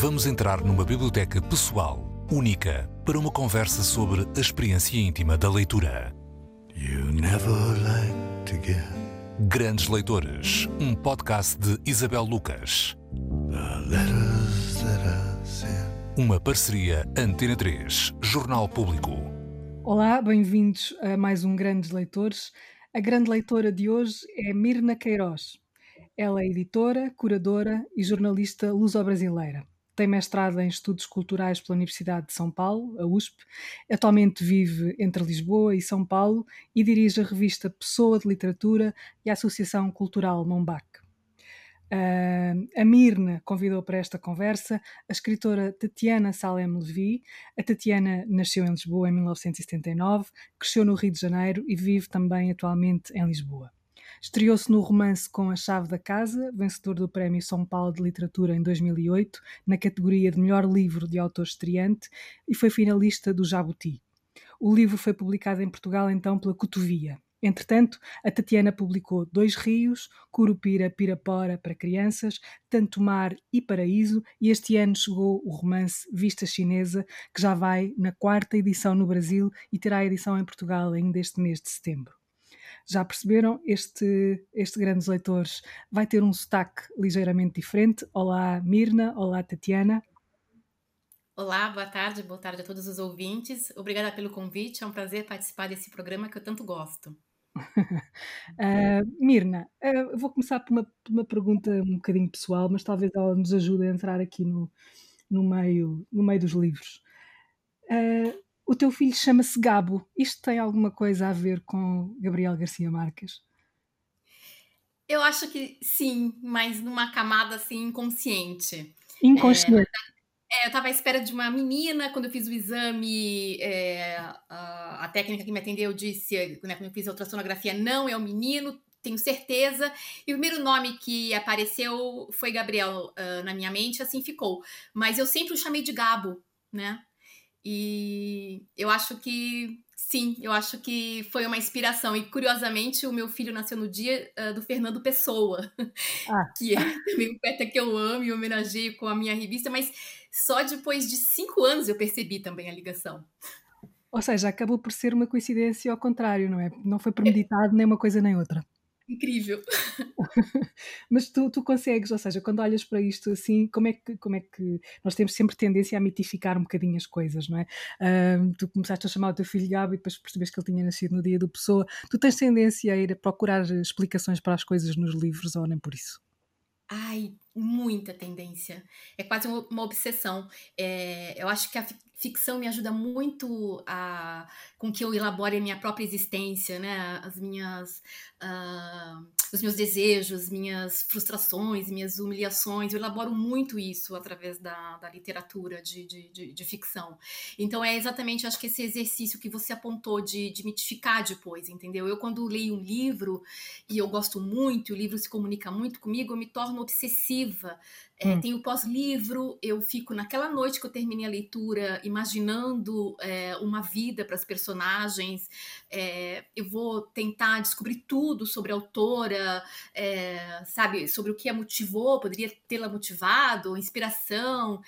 Vamos entrar numa biblioteca pessoal, única, para uma conversa sobre a experiência íntima da leitura. You never like to get Grandes Leitores, um podcast de Isabel Lucas. the letters that I sent. Uma parceria Antena 3, Jornal Público. Olá, bem-vindos a mais um Grandes Leitores. A grande leitora de hoje é Mirna Queiroz. Ela é editora, curadora e jornalista luso-brasileira. Tem mestrado em Estudos Culturais pela Universidade de São Paulo, a USP. Atualmente vive entre Lisboa e São Paulo e dirige a revista Pessoa de Literatura e a Associação Cultural Mombac. Ah, a Mirna convidou para esta conversa a escritora Tatiana Salem Levi. A Tatiana nasceu em Lisboa em 1979, cresceu no Rio de Janeiro e vive também atualmente em Lisboa. Estreou-se no romance Com a Chave da Casa, vencedor do Prémio São Paulo de Literatura em 2008, na categoria de Melhor Livro de Autor Estreante, e foi finalista do Jabuti. O livro foi publicado em Portugal então pela Cotovia. Entretanto, a Tatiana publicou Dois Rios, Curupira, Pirapora para crianças, Tanto Mar e Paraíso, e este ano chegou o romance Vista Chinesa, que já vai na quarta edição no Brasil e terá edição em Portugal ainda este mês de setembro. Já perceberam? Este, este Grandes Leitores vai ter um sotaque ligeiramente diferente. Olá, Mirna. Olá, Tatiana. Olá, boa tarde, boa tarde a todos os ouvintes. Obrigada pelo convite, é um prazer participar desse programa que eu tanto gosto. Ah, Mirna, eu vou começar por uma, por uma pergunta um bocadinho pessoal, mas talvez ela nos ajude a entrar aqui no, no, meio, no meio dos livros. Ah, o teu filho chama-se Gabo. Isto tem alguma coisa a ver com Gabriel Garcia Marques? Eu acho que sim, mas numa camada assim inconsciente. Inconsciente. É, eu estava à espera de uma menina quando eu fiz o exame. é, a, a técnica que me atendeu disse, né, quando eu fiz a ultrassonografia, não é o menino, tenho certeza. E o primeiro nome que apareceu foi Gabriel ah, na minha mente, assim ficou. Mas eu sempre o chamei de Gabo, né? E eu acho que sim, eu acho que foi uma inspiração. E curiosamente, o meu filho nasceu no dia ah, do Fernando Pessoa, Ah. que é também um poeta que eu amo e homenageio com a minha revista, mas só depois de cinco anos eu percebi também a ligação. Ou seja, acabou por ser uma coincidência ao contrário, não é? Não foi premeditado nem uma coisa nem outra. Incrível. Mas tu, tu consegues, ou seja, quando olhas para isto assim, como é, que, como é que nós temos sempre tendência a mitificar um bocadinho as coisas, não é? Ahm, tu começaste a chamar o teu filho Gabo e depois percebes que ele tinha nascido no dia do Pessoa. Tu tens tendência a ir a procurar explicações para as coisas nos livros ou nem por isso? Ai, muita tendência. É quase uma obsessão. É, eu acho que a fi- ficção me ajuda muito a com que eu elabore a minha própria existência, né? As minhas, ah, os meus desejos, minhas frustrações, minhas humilhações. Eu elaboro muito isso através da, da literatura de, de, de, de ficção. Então é exatamente, acho que esse exercício que você apontou de, de mitificar depois, entendeu? Eu quando leio um livro e eu gosto muito, o livro se comunica muito comigo, eu me torno obsessiva. É, Hum. tem o pós-livro, eu fico naquela noite que eu terminei a leitura, imaginando é, uma vida para as personagens. É, eu vou tentar descobrir tudo sobre a autora, é, sabe, sobre o que a motivou, poderia tê-la motivado, inspiração.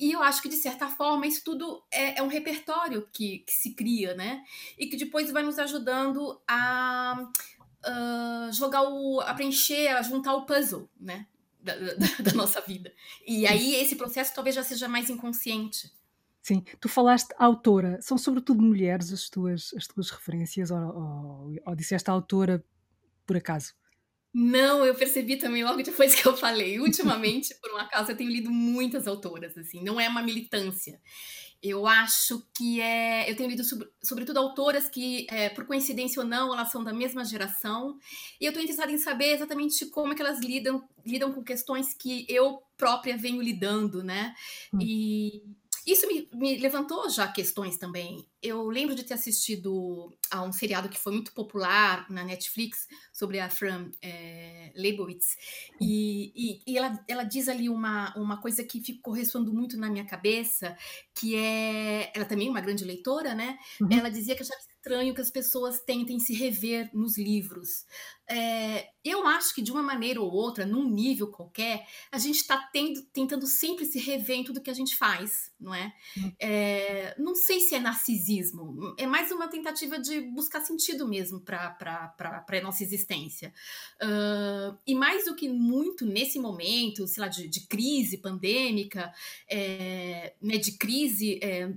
E eu acho que, de certa forma, isso tudo é, é um repertório que, que se cria, né? E que depois vai nos ajudando a ah, jogar o. a preencher, a juntar o puzzle, né? Da, da- da nossa vida. E aí esse processo talvez já seja mais inconsciente. Sim, tu falaste autora, são sobretudo mulheres as tuas, as tuas referências ou, ou, ou disseste autora por acaso? Não, eu percebi também logo depois que eu falei. Ultimamente, por um acaso, eu tenho lido muitas autoras, assim, não é uma militância. Eu acho que é. Eu tenho lido, sobre- sobretudo, autoras que, é, por coincidência ou não, elas são da mesma geração. E eu estou interessada em saber exatamente como é que elas lidam, lidam com questões que eu própria venho lidando, né? Hum. E isso me, me levantou já questões também. Eu lembro de ter assistido há um seriado que foi muito popular na Netflix sobre a Fran é, Lebowitz, e, e, e, ela, ela diz ali uma, uma coisa que ficou ressoando muito na minha cabeça, que é, ela também é uma grande leitora, né? Uhum. Ela dizia que achava estranho que as pessoas tentem se rever nos livros. É, eu acho que de uma maneira ou outra, num nível qualquer, a gente está tentando sempre se rever em tudo que a gente faz, não é? Hum. é? Não sei se é narcisismo, é mais uma tentativa de buscar sentido mesmo para a nossa existência. Uh, e mais do que muito nesse momento, sei lá, de, de crise pandêmica, é, né, de crise é,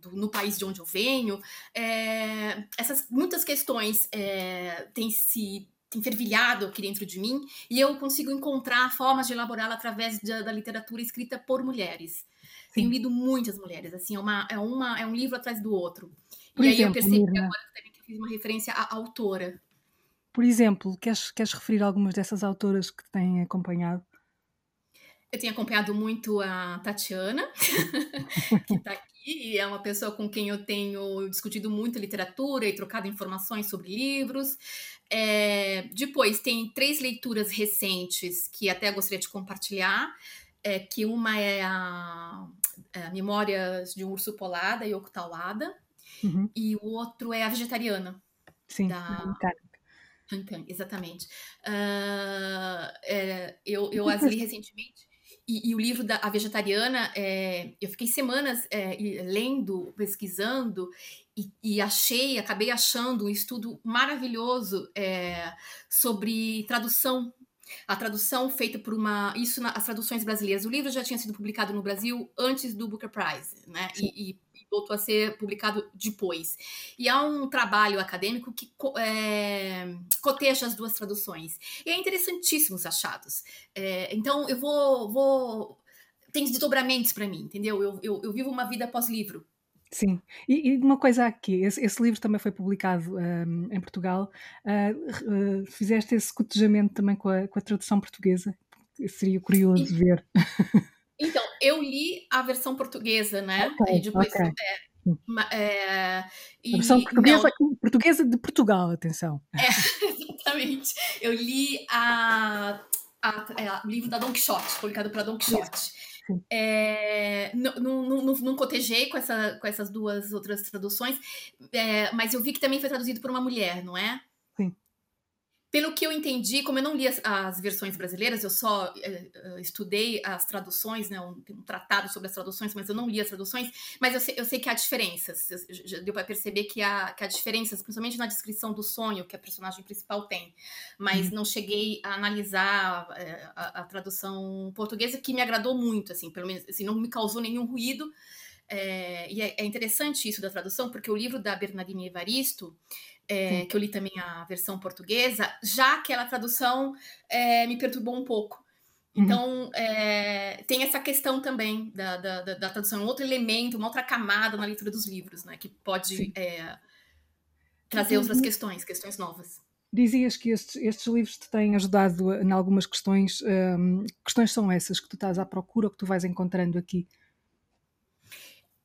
do, no país de onde eu venho, é, essas muitas questões é, têm se tem fervilhado aqui dentro de mim e eu consigo encontrar formas de elaborá-la através da, da, literatura escrita por mulheres. Sim. Tenho lido muitas mulheres, assim, é, uma, é, uma, é um livro atrás do outro. Por e exemplo, aí eu percebi Mirna, agora também que eu fiz uma referência à autora. Por exemplo, queres, queres referir algumas dessas autoras que têm acompanhado? Eu tenho acompanhado muito a Tatiana, que está e é uma pessoa com quem eu tenho discutido muito literatura e trocado informações sobre livros. É, depois, tem três leituras recentes que até gostaria de compartilhar, é, que uma é a, é a Memórias de um Urso Polar, da Yoko Tawada, uhum. e o outro é A Vegetariana, Sim, da... Hankan, exatamente. Uh, é, eu, eu as li recentemente e, e, o livro da A Vegetariana, é, eu fiquei semanas é, lendo, pesquisando, e, e, achei, acabei achando um estudo maravilhoso é, sobre tradução. A tradução feita por uma. Isso nas traduções brasileiras. O livro já tinha sido publicado no Brasil antes do Booker Prize, né? E, e, voltou a ser publicado depois. E há um trabalho acadêmico que é, coteja as duas traduções. E é interessantíssimo os achados. É, então, eu vou, vou. Tem desdobramentos para mim, entendeu? Eu, eu, eu, vivo uma vida pós-livro. Sim, e, e, uma coisa aqui, esse, esse, livro também foi publicado um, em Portugal. Uh, uh, fizeste esse cotejamento também com a, com a tradução portuguesa? Seria curioso e, ver. Então, eu li a versão portuguesa, né? Okay, e depois. Okay. É, é, e, a versão portuguesa, portuguesa de Portugal, atenção. É, exatamente. Eu li a, a, é, o livro da Don Quixote, publicado pela Don Quixote. É, não, não, não, não, cotejei com, essa, com essas duas outras traduções, é, mas eu vi que também foi traduzido por uma mulher, não é? Pelo que eu entendi, como eu não li as, as versões brasileiras, eu só uh, estudei as traduções, né, um, um, tratado sobre as traduções, mas eu não li as traduções, mas eu sei, eu sei que há diferenças. Já deu para perceber que há, que há diferenças, principalmente na descrição do sonho que a personagem principal tem. Mas uhum. não cheguei a analisar uh, a, a, tradução portuguesa, que me agradou muito, assim, pelo menos assim, não me causou nenhum ruído. É, e é, é interessante isso da tradução, porque o livro da Bernardine Evaristo é, que eu li também a versão portuguesa, já aquela tradução é, me perturbou um pouco. Uhum. Então, é, tem essa questão também da, da, da, da, tradução, um outro elemento, uma outra camada na leitura dos livros, né, que pode é, trazer outras uhum. questões, questões novas. Dizias que estes, estes, livros te têm ajudado em algumas questões. Um, questões são essas que tu estás à procura, que tu vais encontrando aqui?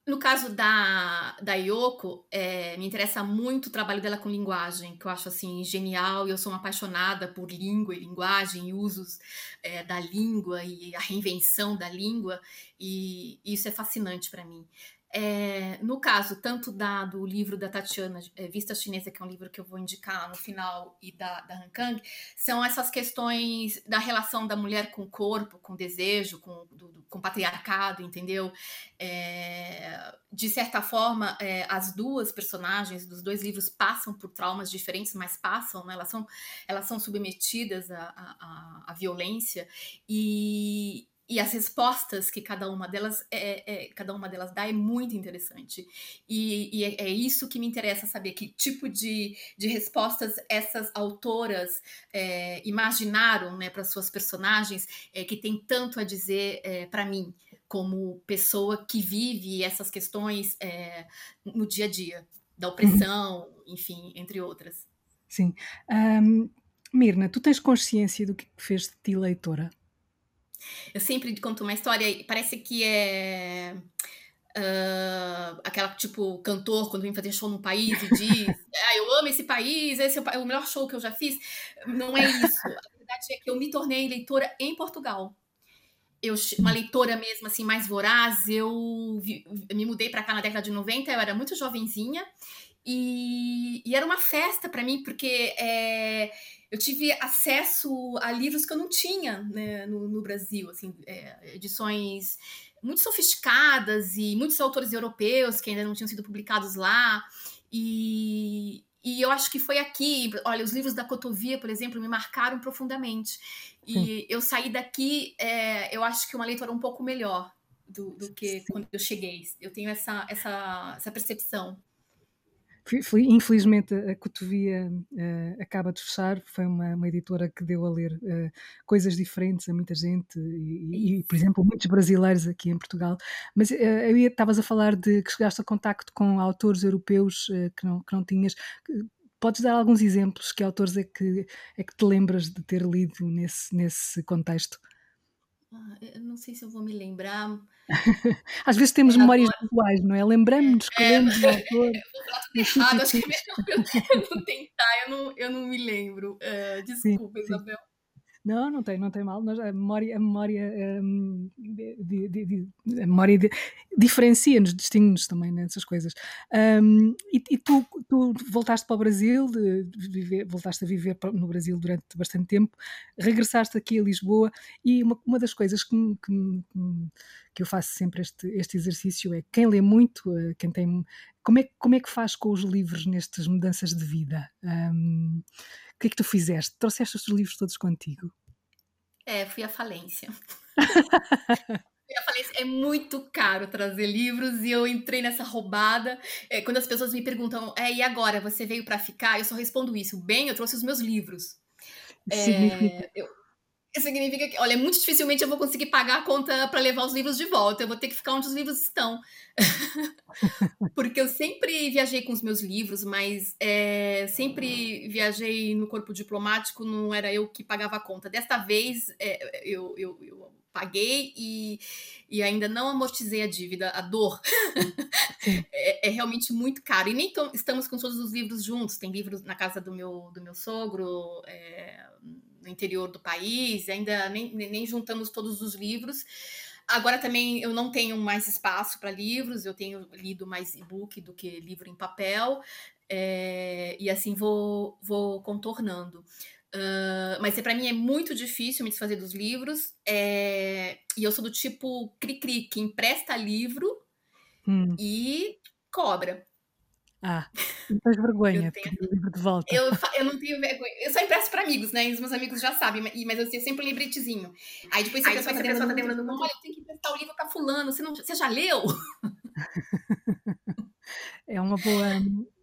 No caso da, da Yoko, é, me interessa muito o trabalho dela com linguagem, que eu acho assim genial. E eu sou uma apaixonada por língua e linguagem, e usos é, da língua e a reinvenção da língua, e isso é fascinante para mim. É, no caso, tanto da, do livro da Tatiana, é, Vista Chinesa, que é um livro que eu vou indicar no final, e da, da Han Kang, são essas questões da relação da mulher com o corpo, com o desejo, com, do, com o patriarcado, entendeu? É, de certa forma, é, as duas personagens dos dois livros passam por traumas diferentes, mas passam, né? elas, são, elas são submetidas à, à, à violência, e, e as respostas que cada uma delas é, é, cada uma delas dá é muito interessante. E, e é, é, isso que me interessa saber que tipo de, de respostas essas autoras é, imaginaram né, para suas personagens é, que tem tanto a dizer é, para mim como pessoa que vive essas questões no dia a dia da opressão uhum. enfim entre outras. Sim. Um, Mirna tu tens consciência do que fez de ti leitora eu sempre conto uma história e parece que é Uh, aquela tipo cantor quando vem fazer show num país e diz ah, eu amo esse país, esse é o melhor show que eu já fiz. Não é isso. A verdade é que eu me tornei leitora em Portugal. Eu, uma leitora mesmo, assim, mais voraz. Eu, vi, eu me mudei para cá na década de 90, eu era muito jovenzinha. E, e era uma festa para mim, porque é, eu tive acesso a livros que eu não tinha né, no, no, Brasil, assim, é, edições muito sofisticadas e muitos autores europeus que ainda não tinham sido publicados lá. E, e eu acho que foi aqui, olha, os livros da Cotovia, por exemplo, me marcaram profundamente. E Sim. eu saí daqui, é, eu acho que uma leitora um pouco melhor do, do que Sim. quando eu cheguei. Eu tenho essa, essa, essa percepção. Infelizmente a Cotovia uh, acaba de fechar, foi uma, uma, editora que deu a ler uh, coisas diferentes a muita gente e, e, por exemplo, muitos brasileiros aqui em Portugal. Mas uh, estavas a falar de que chegaste a contacto com autores europeus que, não, que não tinhas. Podes dar alguns exemplos? Que autores é que, é que te lembras de ter lido nesse, nesse contexto? Ah, eu não sei se eu vou me lembrar. Às vezes temos memórias visuais, não é? Lembramos que é, lemos o autor. Eu vou errado, acho que é melhor eu, eu tentar, eu não, eu não me lembro. Uh, desculpa, sim, Isabel. Não, não tem, não tem mal. Nós, a memória, a memória, um, de, de, de, a memória diferencia-nos, distingue-nos também nessas coisas. Um, e, e tu, tu, voltaste para o Brasil, viver, voltaste a viver no Brasil durante bastante tempo, regressaste aqui a Lisboa e uma, uma das coisas que, que, que eu faço sempre este, este exercício é quem lê muito, eh, quem tem. Como é, como é que faz com os livros nestas mudanças de vida? Um, o que é que tu fizeste? Trouxeste os teus livros todos contigo? É, fui à falência. Eu falei, é muito caro trazer livros e eu entrei nessa roubada. É, quando as pessoas me perguntam, é, e agora, você veio para ficar? Eu só respondo isso. Bem, eu trouxe os meus livros. É, eu, significa que, olha, muito dificilmente eu vou conseguir pagar a conta para levar os livros de volta. Eu vou ter que ficar onde os livros estão. Porque eu sempre viajei com os meus livros, mas é, sempre viajei no corpo diplomático, não era eu que pagava a conta. Desta vez é, eu, eu, eu, paguei e, e ainda não amortizei a dívida, a dor. é, é, realmente muito caro. E nem estamos com todos os livros juntos. Tem livros na casa do meu, do meu sogro. É, no interior do país, ainda nem, nem juntamos todos os livros. Agora também eu não tenho mais espaço para livros, eu tenho lido mais e-book do que livro em papel, é, e assim vou, vou contornando. Uh, mas para mim é muito difícil me desfazer dos livros, é, e eu sou do tipo cri-cri, que empresta livro hum. e cobra. Ah, não tens vergonha de pedir o livro de volta. Eu, eu não tenho vergonha. Eu só empresto para amigos, né? E os meus amigos já sabem, mas eu tenho sempre um libretezinho. Aí depois se a pessoa, tá pessoa tá demorando muito, olha, eu tenho que emprestar o livro para fulano, você, não, você já leu? é uma boa...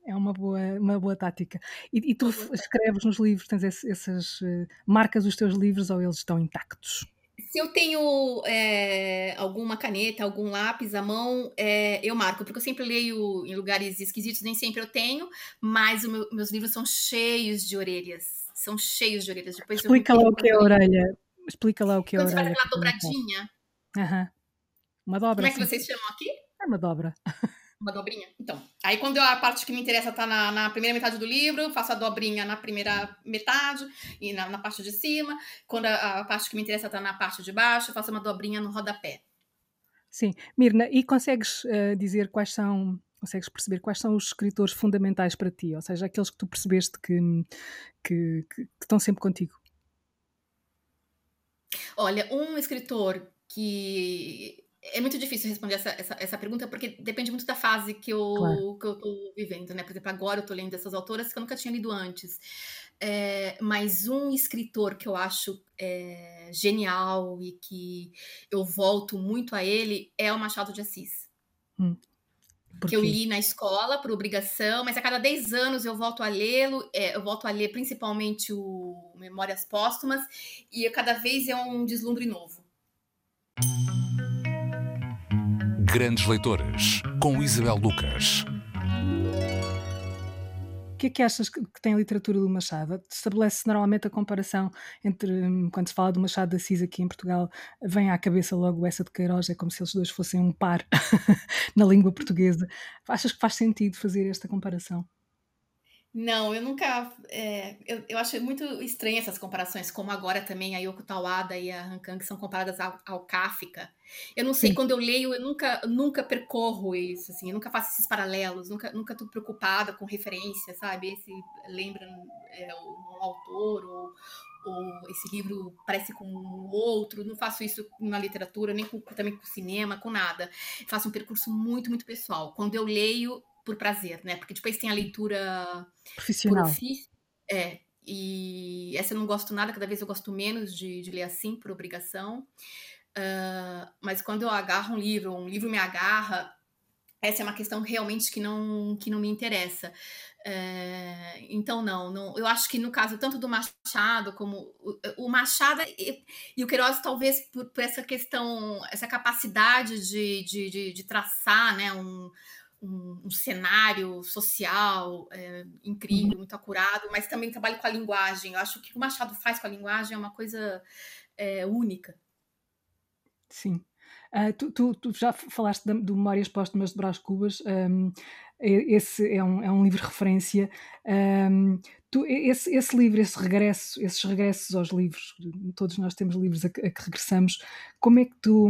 É uma boa, uma boa tática. E, e tu escreves nos livros, tens essas uh, marcas os teus livros ou eles estão intactos? Se eu tenho é, alguma caneta, algum lápis à mão, é, eu marco, porque eu sempre leio em lugares esquisitos, nem sempre eu tenho, mas meu, meus livros são cheios de orelhas. São cheios de orelhas. Depois Explica lá o que é a orelha. Explica lá o que é a orelha. Quando você faz aquela dobradinha. Uhum. Uma dobra. Como é que sim. vocês chamam aqui? É uma dobra. Uma dobrinha? Então. Aí, quando a parte que me interessa tá na, na, primeira metade do livro, faço a dobrinha na primeira metade e na, na parte de cima. Quando a, a, parte que me interessa tá na parte de baixo, faço uma dobrinha no rodapé. Sim. Mirna, e consegues uh, dizer quais são. Consegues perceber quais são os escritores fundamentais para ti? Ou seja, aqueles que tu percebeste que, que, que, que estão sempre contigo? Olha, um escritor que é muito difícil responder essa, essa, essa, pergunta, porque depende muito da fase que eu, claro. que eu tô vivendo, né? Por exemplo, agora eu tô lendo essas autoras que eu nunca tinha lido antes. É, mas um escritor que eu acho é, genial e que eu volto muito a ele é o Machado de Assis. Hum. Que eu li na escola por obrigação, mas a cada 10 anos eu volto a lê-lo, é, eu volto a ler principalmente o Memórias Póstumas, e cada vez é um deslumbre novo. Grandes Leitoras, com Isabel Lucas. que é que achas que, tem a literatura do Machado? Estabelece normalmente a comparação entre, hum, quando se fala do Machado de Assis aqui em Portugal, vem à cabeça logo essa de Queiroz, é como se eles dois fossem um par na língua portuguesa. Achas que faz sentido fazer esta comparação? Não, eu nunca. É, eu, eu acho muito estranha essas comparações, como agora também a Yoko Tawada e a Han Kang são comparadas ao, ao Kafka. Eu não sei, Sim. quando eu leio, eu nunca, nunca percorro isso, assim, eu nunca faço esses paralelos, nunca, nunca tô preocupada com referência, sabe? Esse lembra é, um autor ou, ou esse livro parece com outro, não faço isso na literatura, nem com, também com cinema, com nada. faço um percurso muito, muito pessoal. Quando eu leio, por prazer, né? Porque depois tem a leitura profissional. Ofício, é, e essa eu não gosto nada, cada vez eu gosto menos de, de ler assim, por obrigação. Uh, mas quando eu agarro um livro, um livro me agarra, essa é uma questão realmente que não, que não me interessa. Uh, então, não, não, eu acho que no caso tanto do Machado como o, o Machado e, e, o Queiroz, talvez por, por, essa questão, essa capacidade de, de, de, de traçar né, um, um, um cenário social é, incrível, uhum. muito acurado, mas também trabalho com a linguagem. Eu acho que o que o Machado faz com a linguagem é uma coisa é, única. Sim. Uh, tu, tu, tu, já falaste do Memórias Póstumas de Brás Cubas, um, esse é um, é um livro de referência. Um, tu, esse, esse, livro, esse regresso, esses regressos aos livros, todos nós temos livros a, a que regressamos. Como é que tu,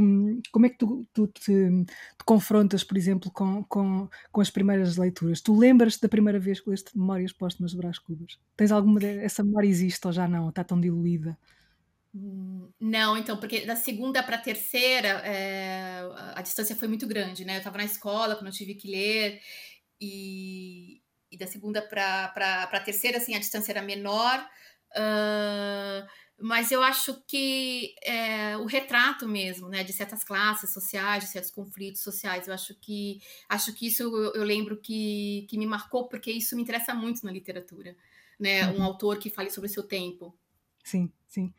como é que tu, tu te, te, confrontas, por exemplo, com, com, com as primeiras leituras? Tu lembras-te da primeira vez que leste Memórias Póstumas de Brás Cubas? Tens alguma essa memória existe ou já não? Está tão diluída? Não, então, porque da segunda para a terceira é, a distância foi muito grande, né? Eu estava na escola quando eu tive que ler, e, e da segunda para a terceira, assim, a distância era menor. Uh, mas eu acho que é, o retrato mesmo, né, de certas classes sociais, de certos conflitos sociais, eu acho que acho que isso eu, eu lembro que, que me marcou porque isso me interessa muito na literatura, né, um uhum. autor que fale sobre o seu tempo. Sim, sim.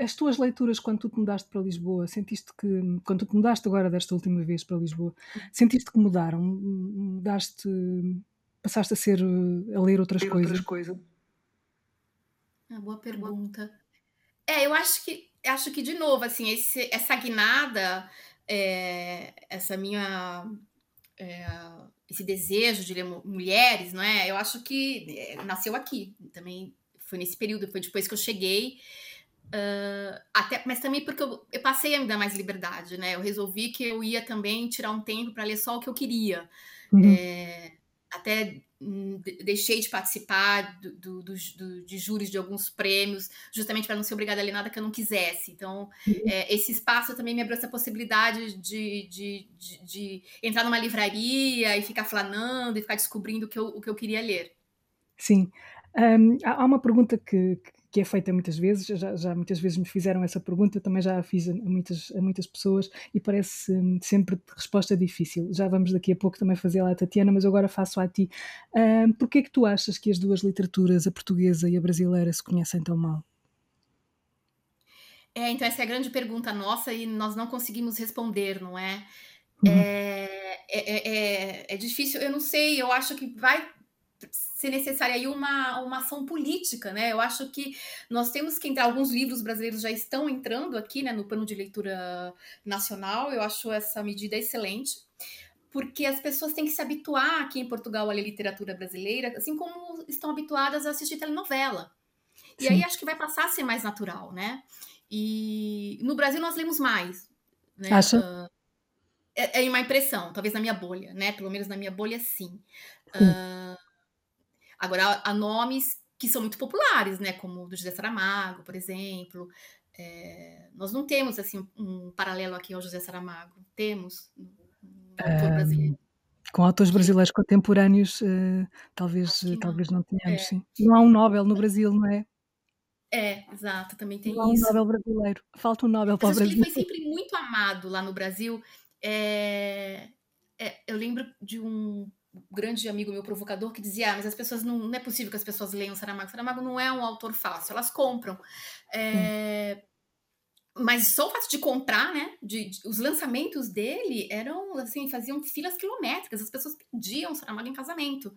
As tuas leituras quando tu te mudaste para Lisboa, sentiste que, quando tu te mudaste agora desta última vez para Lisboa, sentiste que mudaram? Mudaste, passaste a ser, a ler outras ler coisas? Outras coisas? Ah, boa pergunta. É, eu acho que, acho que de novo, assim, esse, essa guinada, é, essa minha, é, esse desejo de ler mulheres, não é? Eu acho que é, nasceu aqui, também foi nesse período, foi depois que eu cheguei, Uh, até, mas também porque eu, eu, passei a me dar mais liberdade, né? Eu resolvi que eu ia também tirar um tempo para ler só o que eu queria. Uhum. É, até hum, deixei de participar do, do, do, do, de júris de alguns prêmios, justamente para não ser obrigada a ler nada que eu não quisesse. Então, uhum. é, esse espaço também me abriu essa possibilidade de, de, de, de, entrar numa livraria e ficar flanando e ficar descobrindo o que eu, o que eu queria ler. Sim. Um, há uma pergunta que, que é feita muitas vezes, já, já, muitas vezes me fizeram essa pergunta, também já a fiz a muitas, a muitas pessoas e parece hum, sempre resposta difícil. Já vamos daqui a pouco também fazer lá a Tatiana, mas agora faço a ti. Um, Porquê é que tu achas que as duas literaturas, a portuguesa e a brasileira, se conhecem tão mal? É, então essa é a grande pergunta nossa e nós não conseguimos responder, não é? Uhum. É, é, é, é, difícil, eu não sei, eu acho que vai ser necessária aí uma, uma ação política, né? Eu acho que nós temos que entrar, alguns livros brasileiros já estão entrando aqui, né, no plano de leitura nacional, eu acho essa medida excelente, porque as pessoas têm que se habituar aqui em Portugal a ler literatura brasileira, assim como estão habituadas a assistir telenovela. E Sim. aí acho que vai passar a ser mais natural, né? E no Brasil nós lemos mais. Né? Acha? Uh, é, é uma impressão, talvez na minha bolha, né? Pelo menos na minha bolha, sim. Uh, Agora, há nomes que são muito populares, né? Como o do José Saramago, por exemplo. É, nós não temos assim um paralelo aqui ao José Saramago. Temos um autor um, brasileiro. Com autores brasileiros contemporâneos, uh, talvez, não. talvez não tenhamos, é. sim. Não há um Nobel no Brasil, não é? É, exato, também tem não há um isso. Nobel brasileiro. Falta um Nobel para o Brasil. Ele foi sempre muito amado lá no Brasil. É, é, eu lembro de um grande amigo meu provocador que dizia: ah, mas as pessoas não, não é possível que as pessoas leiam Saramago. Saramago não é um autor fácil, elas compram. É, mas só o fato de comprar, né? De, de, os lançamentos dele eram assim, faziam filas quilométricas, as pessoas pediam Saramago em casamento.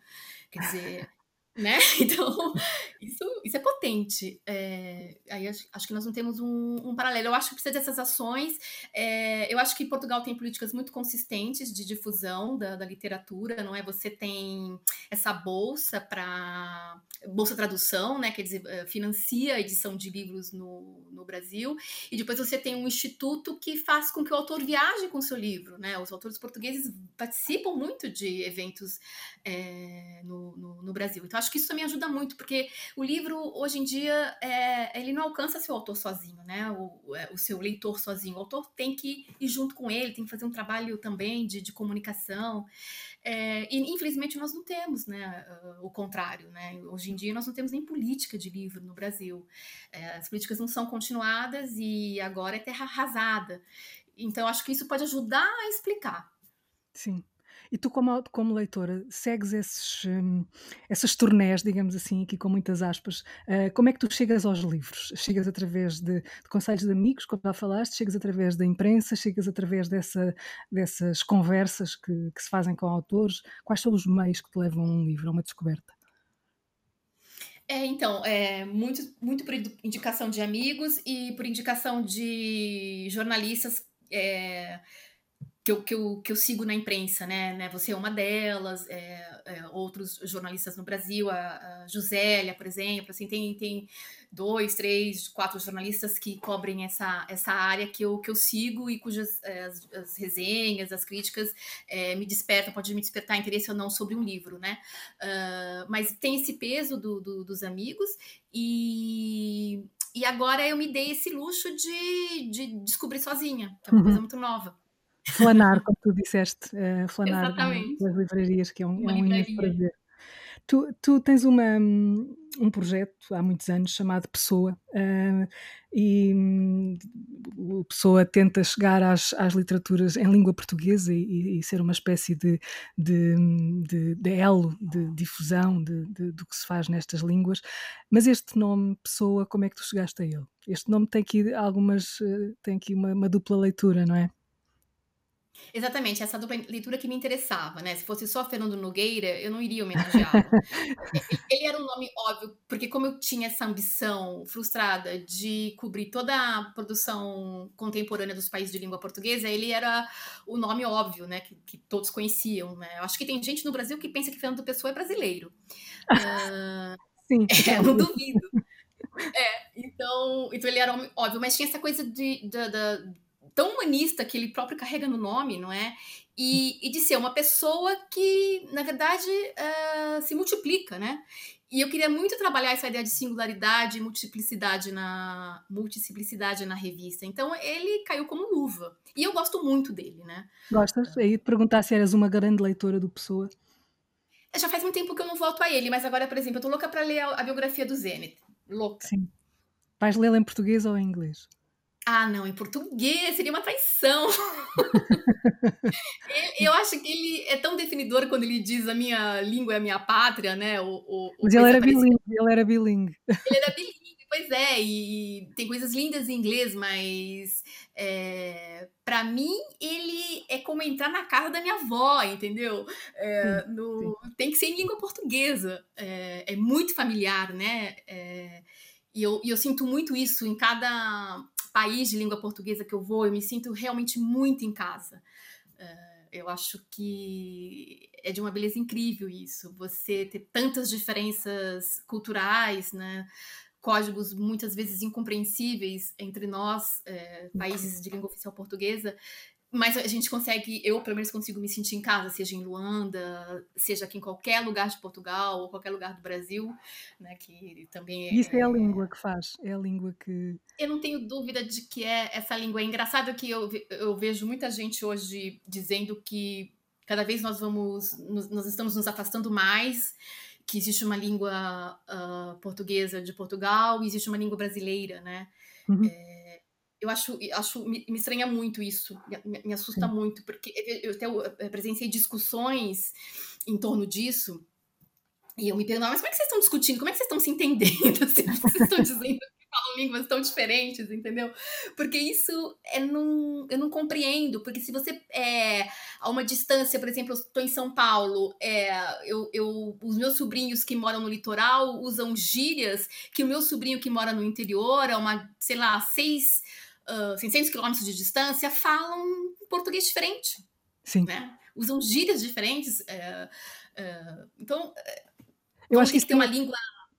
Quer dizer, né? Então, isso, isso é potente. É, aí acho, acho, que nós não temos um, um, paralelo. Eu acho que precisa dessas ações. É, eu acho que Portugal tem políticas muito consistentes de difusão da, da literatura, não é? Você tem essa bolsa para bolsa tradução, né? Quer dizer, eh, financia a edição de livros no, no Brasil. E depois você tem um instituto que faz com que o autor viaje com o seu livro, né? Os autores portugueses participam muito de eventos é, no, no, no Brasil. Então, acho que isso também ajuda muito, porque o livro, hoje em dia, é, ele não alcança seu autor sozinho, né? O, é, o seu leitor sozinho. O autor tem que ir junto com ele, tem que fazer um trabalho também de, de comunicação. É, e infelizmente nós não temos né, o contrário. Né? Hoje em dia nós não temos nem política de livro no Brasil. É, as políticas não são continuadas e agora é terra arrasada. Então acho que isso pode ajudar a explicar. Sim. E tu, como, como leitora, segues esses, hum, essas turnés, digamos assim, aqui com muitas aspas. Uh, como é que tu chegas aos livros? Chegas através de, de, conselhos de amigos, como já falaste, chegas através da imprensa, chegas através dessa, dessas conversas que, que se fazem com autores. Quais são os meios que te levam a um livro, a uma descoberta? É, então, é, muito, muito por indicação de amigos e por indicação de jornalistas é, que eu, que, eu, que eu sigo na imprensa, né? né? Você é uma delas, é, é, outros jornalistas no Brasil, a, a Josélia, por exemplo, assim, tem, tem dois, três, quatro jornalistas que cobrem essa, essa área que eu, que eu sigo e cujas é, as, as, resenhas, as críticas é, me despertam, pode me despertar interesse ou não sobre um livro, né? Uh, mas tem esse peso do, do, dos amigos e, e agora eu me dei esse luxo de, de descobrir sozinha, que é uma uhum. coisa muito nova flanar, como tu disseste, uh, flanar nas livrarias, que é um, é um imenso prazer. Tu, tu tens uma, um projeto há muitos anos chamado Pessoa uh, e um, o Pessoa tenta chegar às, às literaturas em língua portuguesa e, e ser uma espécie de, de, de, de elo de difusão do que se faz nestas línguas. Mas este nome Pessoa, como é que tu chegaste a ele? Este nome tem aqui algumas, eh, tem aqui uma, uma dupla leitura, não é? Exatamente, essa dupla leitura que me interessava, né? Se fosse só Fernando Nogueira, eu não iria homenageá-lo. ele era um nome óbvio, porque como eu tinha essa ambição frustrada de cobrir toda a produção contemporânea dos países de língua portuguesa, ele era o nome óbvio, né? Que, que todos conheciam, né? Eu acho que tem gente no Brasil que pensa que Fernando Pessoa é brasileiro. Uh, Sim. É, não duvido. É, então, então ele era óbvio, mas tinha essa coisa de, de, de tão humanista que ele próprio carrega no nome, não é? E, e de ser uma pessoa que, na verdade, uh, se multiplica, né? E eu queria muito trabalhar essa ideia de singularidade e multiplicidade na multiplicidade na revista. Então ele caiu como luva. E eu gosto muito dele, né? Gostas? Aí te perguntar se eras uma grande leitora do Pessoa. Já faz muito tempo que eu não volto a ele, mas agora, por exemplo, eu tô louca para ler a, a, biografia do Zenith. Louca. Sim. Vais lê-la em português ou em inglês? Ah, não, em português seria uma traição. eu acho que ele é tão definidor quando ele diz a minha língua é a minha pátria, né? O, o, Mas ele era bilingue, ele era bilingue. Ele era bilingue, pois é, e tem coisas lindas em inglês, mas é, para mim ele é como entrar na casa da minha avó, entendeu? É, sim, no, sim. Tem que ser em língua portuguesa, é, é muito familiar, né? É, e eu, e eu sinto muito isso em cada país de língua portuguesa que eu vou, eu me sinto realmente muito em casa. Uh, eu acho que é de uma beleza incrível isso, você ter tantas diferenças culturais, né? códigos muitas vezes incompreensíveis entre nós, é, países de língua oficial portuguesa, mas a gente consegue, eu pelo menos consigo me sentir em casa, seja em Luanda, seja aqui em qualquer lugar de Portugal ou qualquer lugar do Brasil, né, que também é... Isso é a língua que faz, é a língua que... Eu não tenho dúvida de que é essa língua. É engraçado que eu, eu vejo muita gente hoje dizendo que cada vez nós vamos, nós estamos nos afastando mais, que existe uma língua uh, portuguesa de Portugal e existe uma língua brasileira, né? Uhum. É, eu acho, acho me, me estranha muito isso, me, me assusta Sim. muito, porque eu até presenciei discussões em torno disso, e eu me pergunto, mas como é que vocês estão discutindo? Como é que vocês estão se entendendo? Vocês estão dizendo que falam línguas tão diferentes, entendeu? Porque isso é não, eu não compreendo, porque se você é a uma distância, por exemplo, eu estou em São Paulo, é, eu, eu, os meus sobrinhos que moram no litoral usam gírias que o meu sobrinho que mora no interior, a uma, sei lá, seis, uh, 600 quilômetros de distância, falam português diferente. Sim. Né? Usam gírias diferentes. É, é, então, eu acho que isso tem uma língua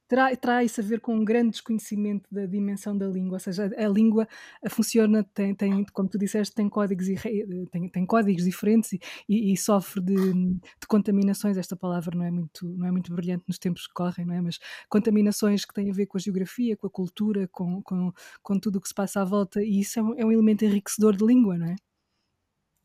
terá isso a ver com um grande desconhecimento da dimensão da língua, ou seja, a, a língua funciona, tem, tem, como tu disseste, tem códigos, tem, tem códigos diferentes e, e, e sofre de, de, contaminações, esta palavra não é, muito, não é muito brilhante nos tempos que correm, não é? mas contaminações que têm a ver com a geografia, com a cultura, com, com, com tudo o que se passa à volta, e isso é um, é um elemento enriquecedor de língua, não é?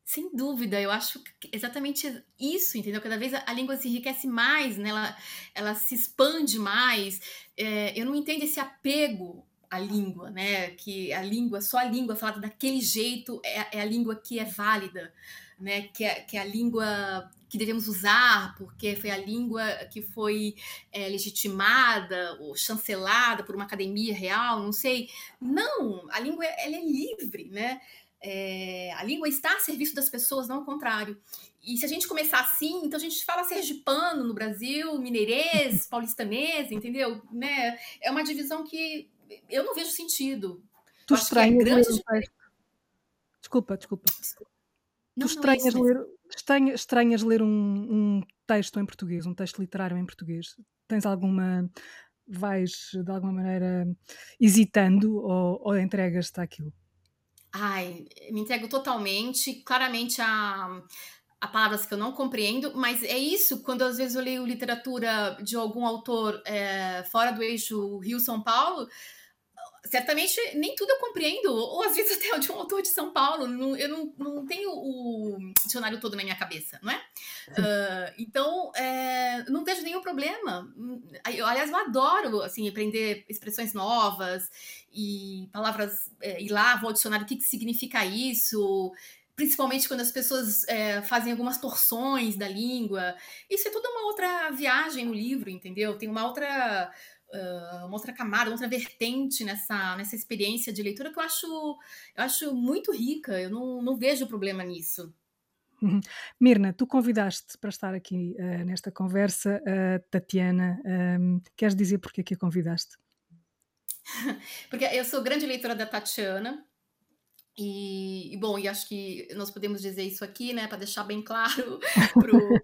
Sem dúvida, eu acho exatamente isso, entendeu? Cada vez a, língua se enriquece mais, né? ela, ela se expande mais. É, eu não entendo esse apego à língua, né? Que a língua, só a língua falada daquele jeito é, é a língua que é válida, né? Que é, que é a língua que devemos usar, porque foi a língua que foi é, legitimada ou chancelada por uma academia real, não sei. Não, a língua ela é livre, né? É, a língua está a serviço das pessoas, não o contrário. E se a gente começar assim, então a gente fala sergipano no Brasil, mineirês, paulistanês, entendeu? Né? É uma divisão que eu não vejo sentido. Tu é estranhas é grande... ler Desculpa, desculpa. Não, tu estranhas, não é ler, estranhas, estranhas ler um, um texto em português, um texto literário em português. Tens alguma vais de alguma maneira hesitando ou, ou entregas-te àquilo? Ai, me entrego totalmente. Claramente há, há palavras que eu não compreendo, mas é isso quando às vezes eu leio literatura de algum autor é, fora do eixo Rio-São Paulo certamente nem tudo eu compreendo, ou às vezes até de um autor de São Paulo, não, eu não, não tenho o dicionário todo na minha cabeça, não é? Uh, então, é, não vejo nenhum problema. Eu, aliás, eu adoro, assim, aprender expressões novas e palavras, é, ir lá, vou ao dicionário, o que, que significa isso, principalmente quando as pessoas é, fazem algumas torções da língua. Isso é toda uma outra viagem no livro, entendeu? Tem uma outra uh, uma outra camada, outra vertente nessa, nessa experiência de leitura que eu acho, eu acho muito rica. Eu não, não vejo problema nisso. Uhum. Mirna, tu convidaste para estar aqui uh, nesta conversa a uh, Tatiana. Um, queres dizer porque é que a convidaste? Porque eu sou grande leitora da Tatiana. E, e, bom, e acho que nós podemos dizer isso aqui, né, para deixar bem claro para o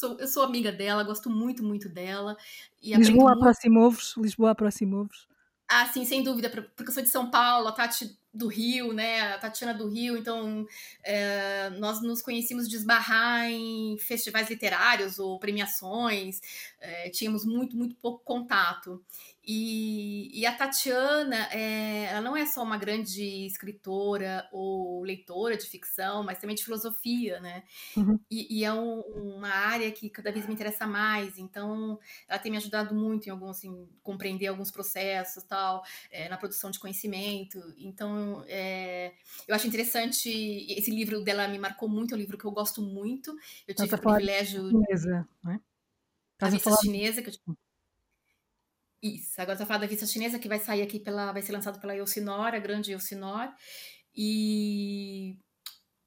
sou, eu sou amiga dela, gosto muito, muito dela. Lisboa aproximou-vos? Lisboa aproximou-vos? Ah, sim, sem dúvida, porque eu sou de São Paulo, a Tati do Rio, né? A Tatiana do Rio, então é, nós nos conhecíamos de esbarrar em festivais literários ou premiações, é, tínhamos muito, muito pouco contato. E, e a Tatiana, é, ela não é só uma grande escritora ou leitora de ficção, mas também de filosofia, né? Uhum. E, e, é um, uma área que cada vez me interessa mais. Então, ela tem me ajudado muito em alguns, assim, compreender alguns processos, tal, é, na produção de conhecimento. Então, é, eu acho interessante. Esse livro dela me marcou muito. É um livro que eu gosto muito. Eu tive o privilégio. Chinesa, né? A chinesa que eu isso, agora tá falando da vista chinesa, que vai sair aqui pela. vai ser lançado pela Elsinor, a grande Elsinor. E,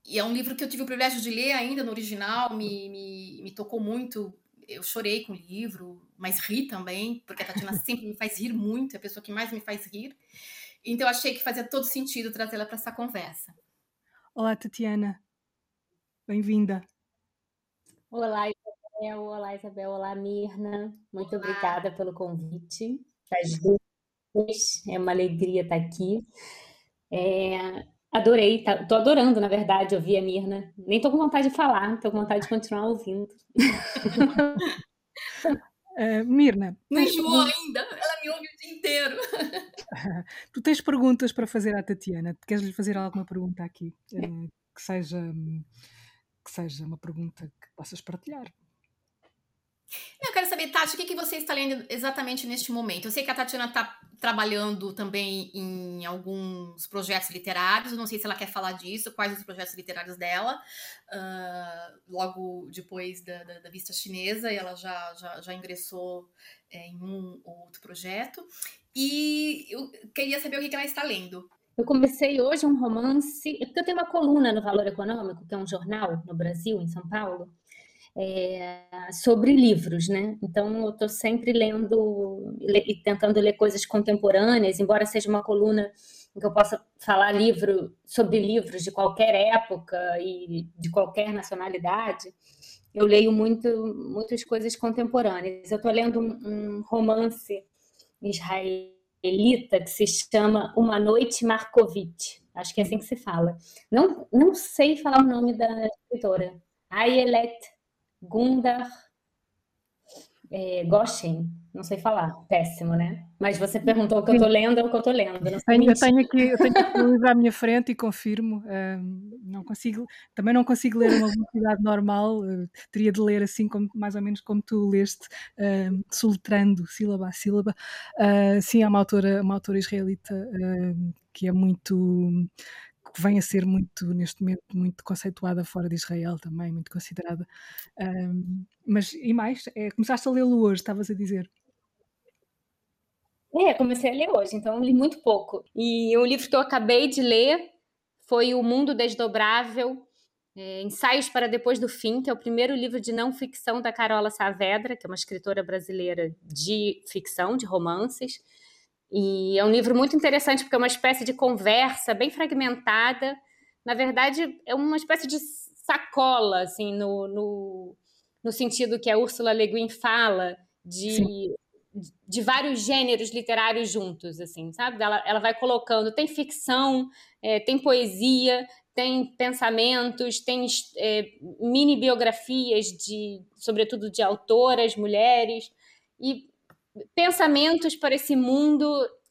e é um livro que eu tive o privilégio de ler ainda no original, me, me, me tocou muito. Eu chorei com o livro, mas ri também, porque a Tatiana sempre me faz rir muito, é a pessoa que mais me faz rir. Então eu achei que fazia todo sentido trazê-la para essa conversa. Olá, Tatiana. Bem-vinda. Olá, Isabel, olá Isabel, olá Mirna, muito olá. obrigada pelo convite. As duas, é uma alegria estar aqui. É, adorei, tá, tô adorando, na verdade, ouvir a Mirna. Nem tô com vontade de falar, tô com vontade de continuar ouvindo. Uh, Mirna. Não enjoou ainda? Ela me ouve o dia inteiro. tu tens perguntas para fazer à Tatiana? Queres lhe fazer alguma pergunta aqui? Uh, que, seja, que seja uma pergunta que possas partilhar. Eu quero saber, Tati, o que, que você está lendo exatamente neste momento? Eu sei que a Tatiana está trabalhando também em alguns projetos literários, não sei se ela quer falar disso, quais os projetos literários dela. Uh, logo depois da, da, da, vista chinesa, ela já, já, já ingressou é, em um ou outro projeto. e eu queria saber o que ela está lendo. Eu comecei hoje um romance, porque eu tenho uma coluna no Valor Econômico, que é um jornal no Brasil, em São Paulo, é, sobre livros, né? Então eu estou sempre lendo e tentando ler coisas contemporâneas, embora seja uma coluna em que eu possa falar livro sobre livros de qualquer época e de qualquer nacionalidade. Eu leio muito, muitas coisas contemporâneas. Eu estou lendo um, um romance israelita que se chama Uma Noite Markovitch. Acho que é assim que se fala. Não, não sei falar o nome da escritora. Ayelet Gundar é, Goshen, não sei falar, péssimo, né? Mas você perguntou o que eu estou lendo, é o que eu estou lendo. Não tenho, eu tenho aqui, eu tenho aqui o livro à minha frente e confirmo. Um, não consigo, também não consigo ler uma velocidade normal, uh, teria de ler assim, como, mais ou menos como tu leste, uh, soletrando sílaba a sílaba. Uh, sim, há uma autora, uma autora israelita que é muito que vem a ser muito, neste momento, muito conceituada fora de Israel também, muito considerada. Um, mas, e mais, é, começaste a lê-lo hoje, estavas a dizer. É, comecei a ler hoje, então li muito pouco. E o livro que eu acabei de ler foi O Mundo Desdobrável, é, Ensaios para Depois do Fim, que é o primeiro livro de não ficção da Carola Saavedra, que é uma escritora brasileira de ficção, de romances. E é um livro muito interessante porque é uma espécie de conversa bem fragmentada. Na verdade, é uma espécie de sacola, assim, no, no, no sentido que a Ursula Le Guin fala de, de vários gêneros literários juntos, assim, sabe? Ela, ela vai colocando, tem ficção, é, tem poesia, tem pensamentos, tem é, mini biografias de, sobretudo de autoras, mulheres, e pensamentos para esse mundo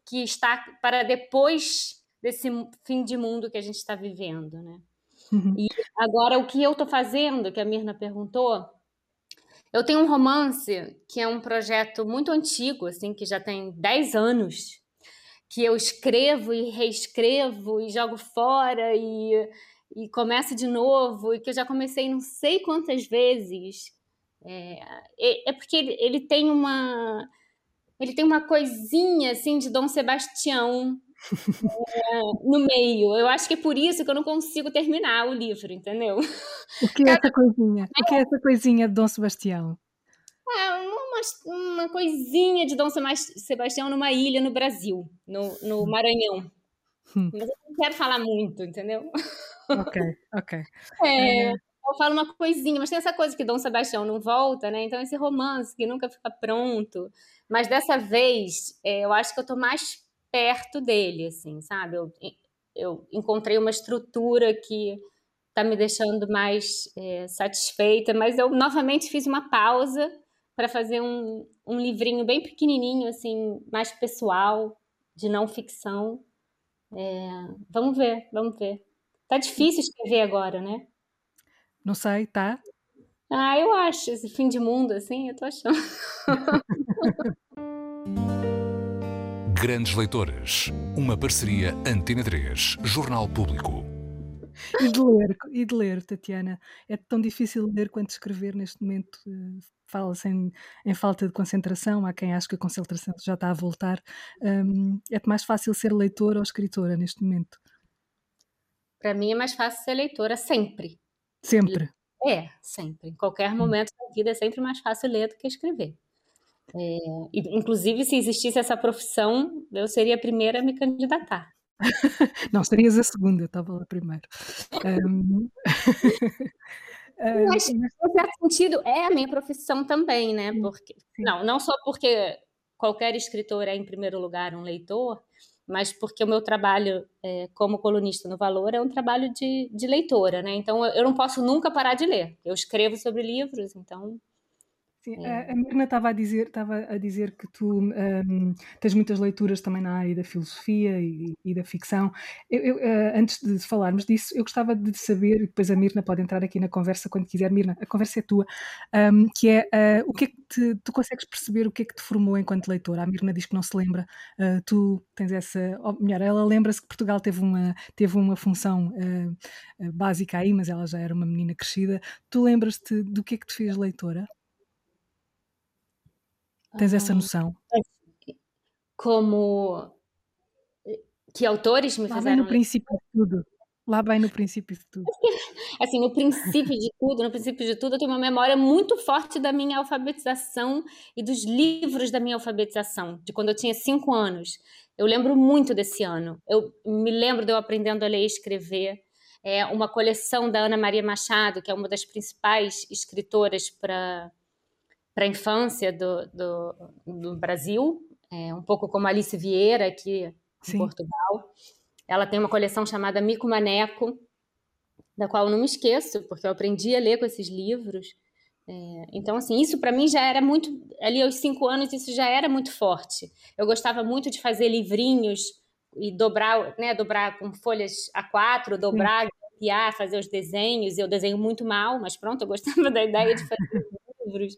que está para depois desse fim de mundo que a gente está vivendo, né? Uhum. E agora o que eu estou fazendo, que a Mirna perguntou, eu tenho um romance que é um projeto muito antigo, assim, que já tem 10 anos, que eu escrevo e reescrevo e jogo fora e, e começo de novo, e que eu já comecei não sei quantas vezes. É, é porque ele, ele tem uma ele tem uma coisinha assim de Dom Sebastião é, no meio. Eu acho que é por isso que eu não consigo terminar o livro, entendeu? O que é essa coisinha? O que é essa coisinha de Dom Sebastião? É uma, uma coisinha de Dom Sebastião numa ilha no Brasil, no, no hum. Maranhão. Hum. Mas eu não quero falar muito, entendeu? Ok, ok. É, é eu falo uma coisinha, mas tem essa coisa que Dom Sebastião não volta, né? Então esse romance que nunca fica pronto. Mas dessa vez, é, eu acho que eu tô mais perto dele, assim, sabe? Eu, eu encontrei uma estrutura que tá me deixando mais é, satisfeita, mas eu novamente fiz uma pausa para fazer um, um livrinho bem pequenininho, assim, mais pessoal, de não ficção. É, vamos ver, vamos ver. Tá difícil escrever agora, né? Não sei, tá? Ah, eu acho. Esse fim de mundo, assim, eu tô achando. Grandes Leitoras. Uma parceria Antena 3, Jornal Público. E de ler, e de ler, Tatiana. É tão difícil ler quanto escrever neste momento. Eh, fala-se em, em, falta de concentração. Há quem acha que a concentração já está a voltar. Um, é mais fácil ser leitora ou escritora neste momento? Para mim é mais fácil ser leitora sempre. Sempre. É, sempre. Em qualquer hum. momento da vida é sempre mais fácil ler do que escrever. É, inclusive, se existisse essa profissão, eu seria a primeira a me candidatar. Não, serias a segunda, eu estava lá primeiro. Um... Mas, em certo sentido, é a minha profissão também, né? Porque, não, não só porque qualquer escritor é, em primeiro lugar, um leitor, mas porque o meu trabalho é, como colunista no Valor é um trabalho de, de leitora, né? Então eu não posso nunca parar de ler. Eu escrevo sobre livros, então Sim, é. a Mirna estava a dizer, estava a dizer que tu um, tens muitas leituras também na área da filosofia e, e da ficção. Eu, eu, uh, antes de falarmos disso, eu gostava de saber, e depois a Mirna pode entrar aqui na conversa quando quiser, Mirna, a conversa é tua, um, que é uh, o que é que te, tu consegues perceber o que é que te formou enquanto leitora? A Mirna diz que não se lembra, uh, tu tens essa, ou melhor, ela lembra-se que Portugal teve uma, teve uma função básica aí, mas ela já era uma menina crescida. Tu lembras-te do que é que te fez leitora? Tens essa noção? como que autores me Lá fizeram. Lá no princípio de tudo. Lá bem no princípio de tudo. assim, no princípio de tudo, no princípio de tudo, eu tenho uma memória muito forte da minha alfabetização e dos livros da minha alfabetização, de quando eu tinha cinco anos. Eu lembro muito desse ano. Eu me lembro de eu aprendendo a ler e escrever. É uma coleção da Ana Maria Machado, que é uma das principais escritoras para a infância do, do, do Brasil, é, um pouco como Alice Vieira aqui Sim. em Portugal. Ela tem uma coleção chamada Mico Maneco, da qual eu não me esqueço, porque eu aprendi a ler com esses livros. É, então, assim, isso para mim já era muito. Ali aos cinco anos, isso já era muito forte. Eu gostava muito de fazer livrinhos e dobrar, né, dobrar com folhas A4, dobrar, copiar, fazer os desenhos. Eu desenho muito mal, mas pronto, eu gostava da ideia de fazer livros.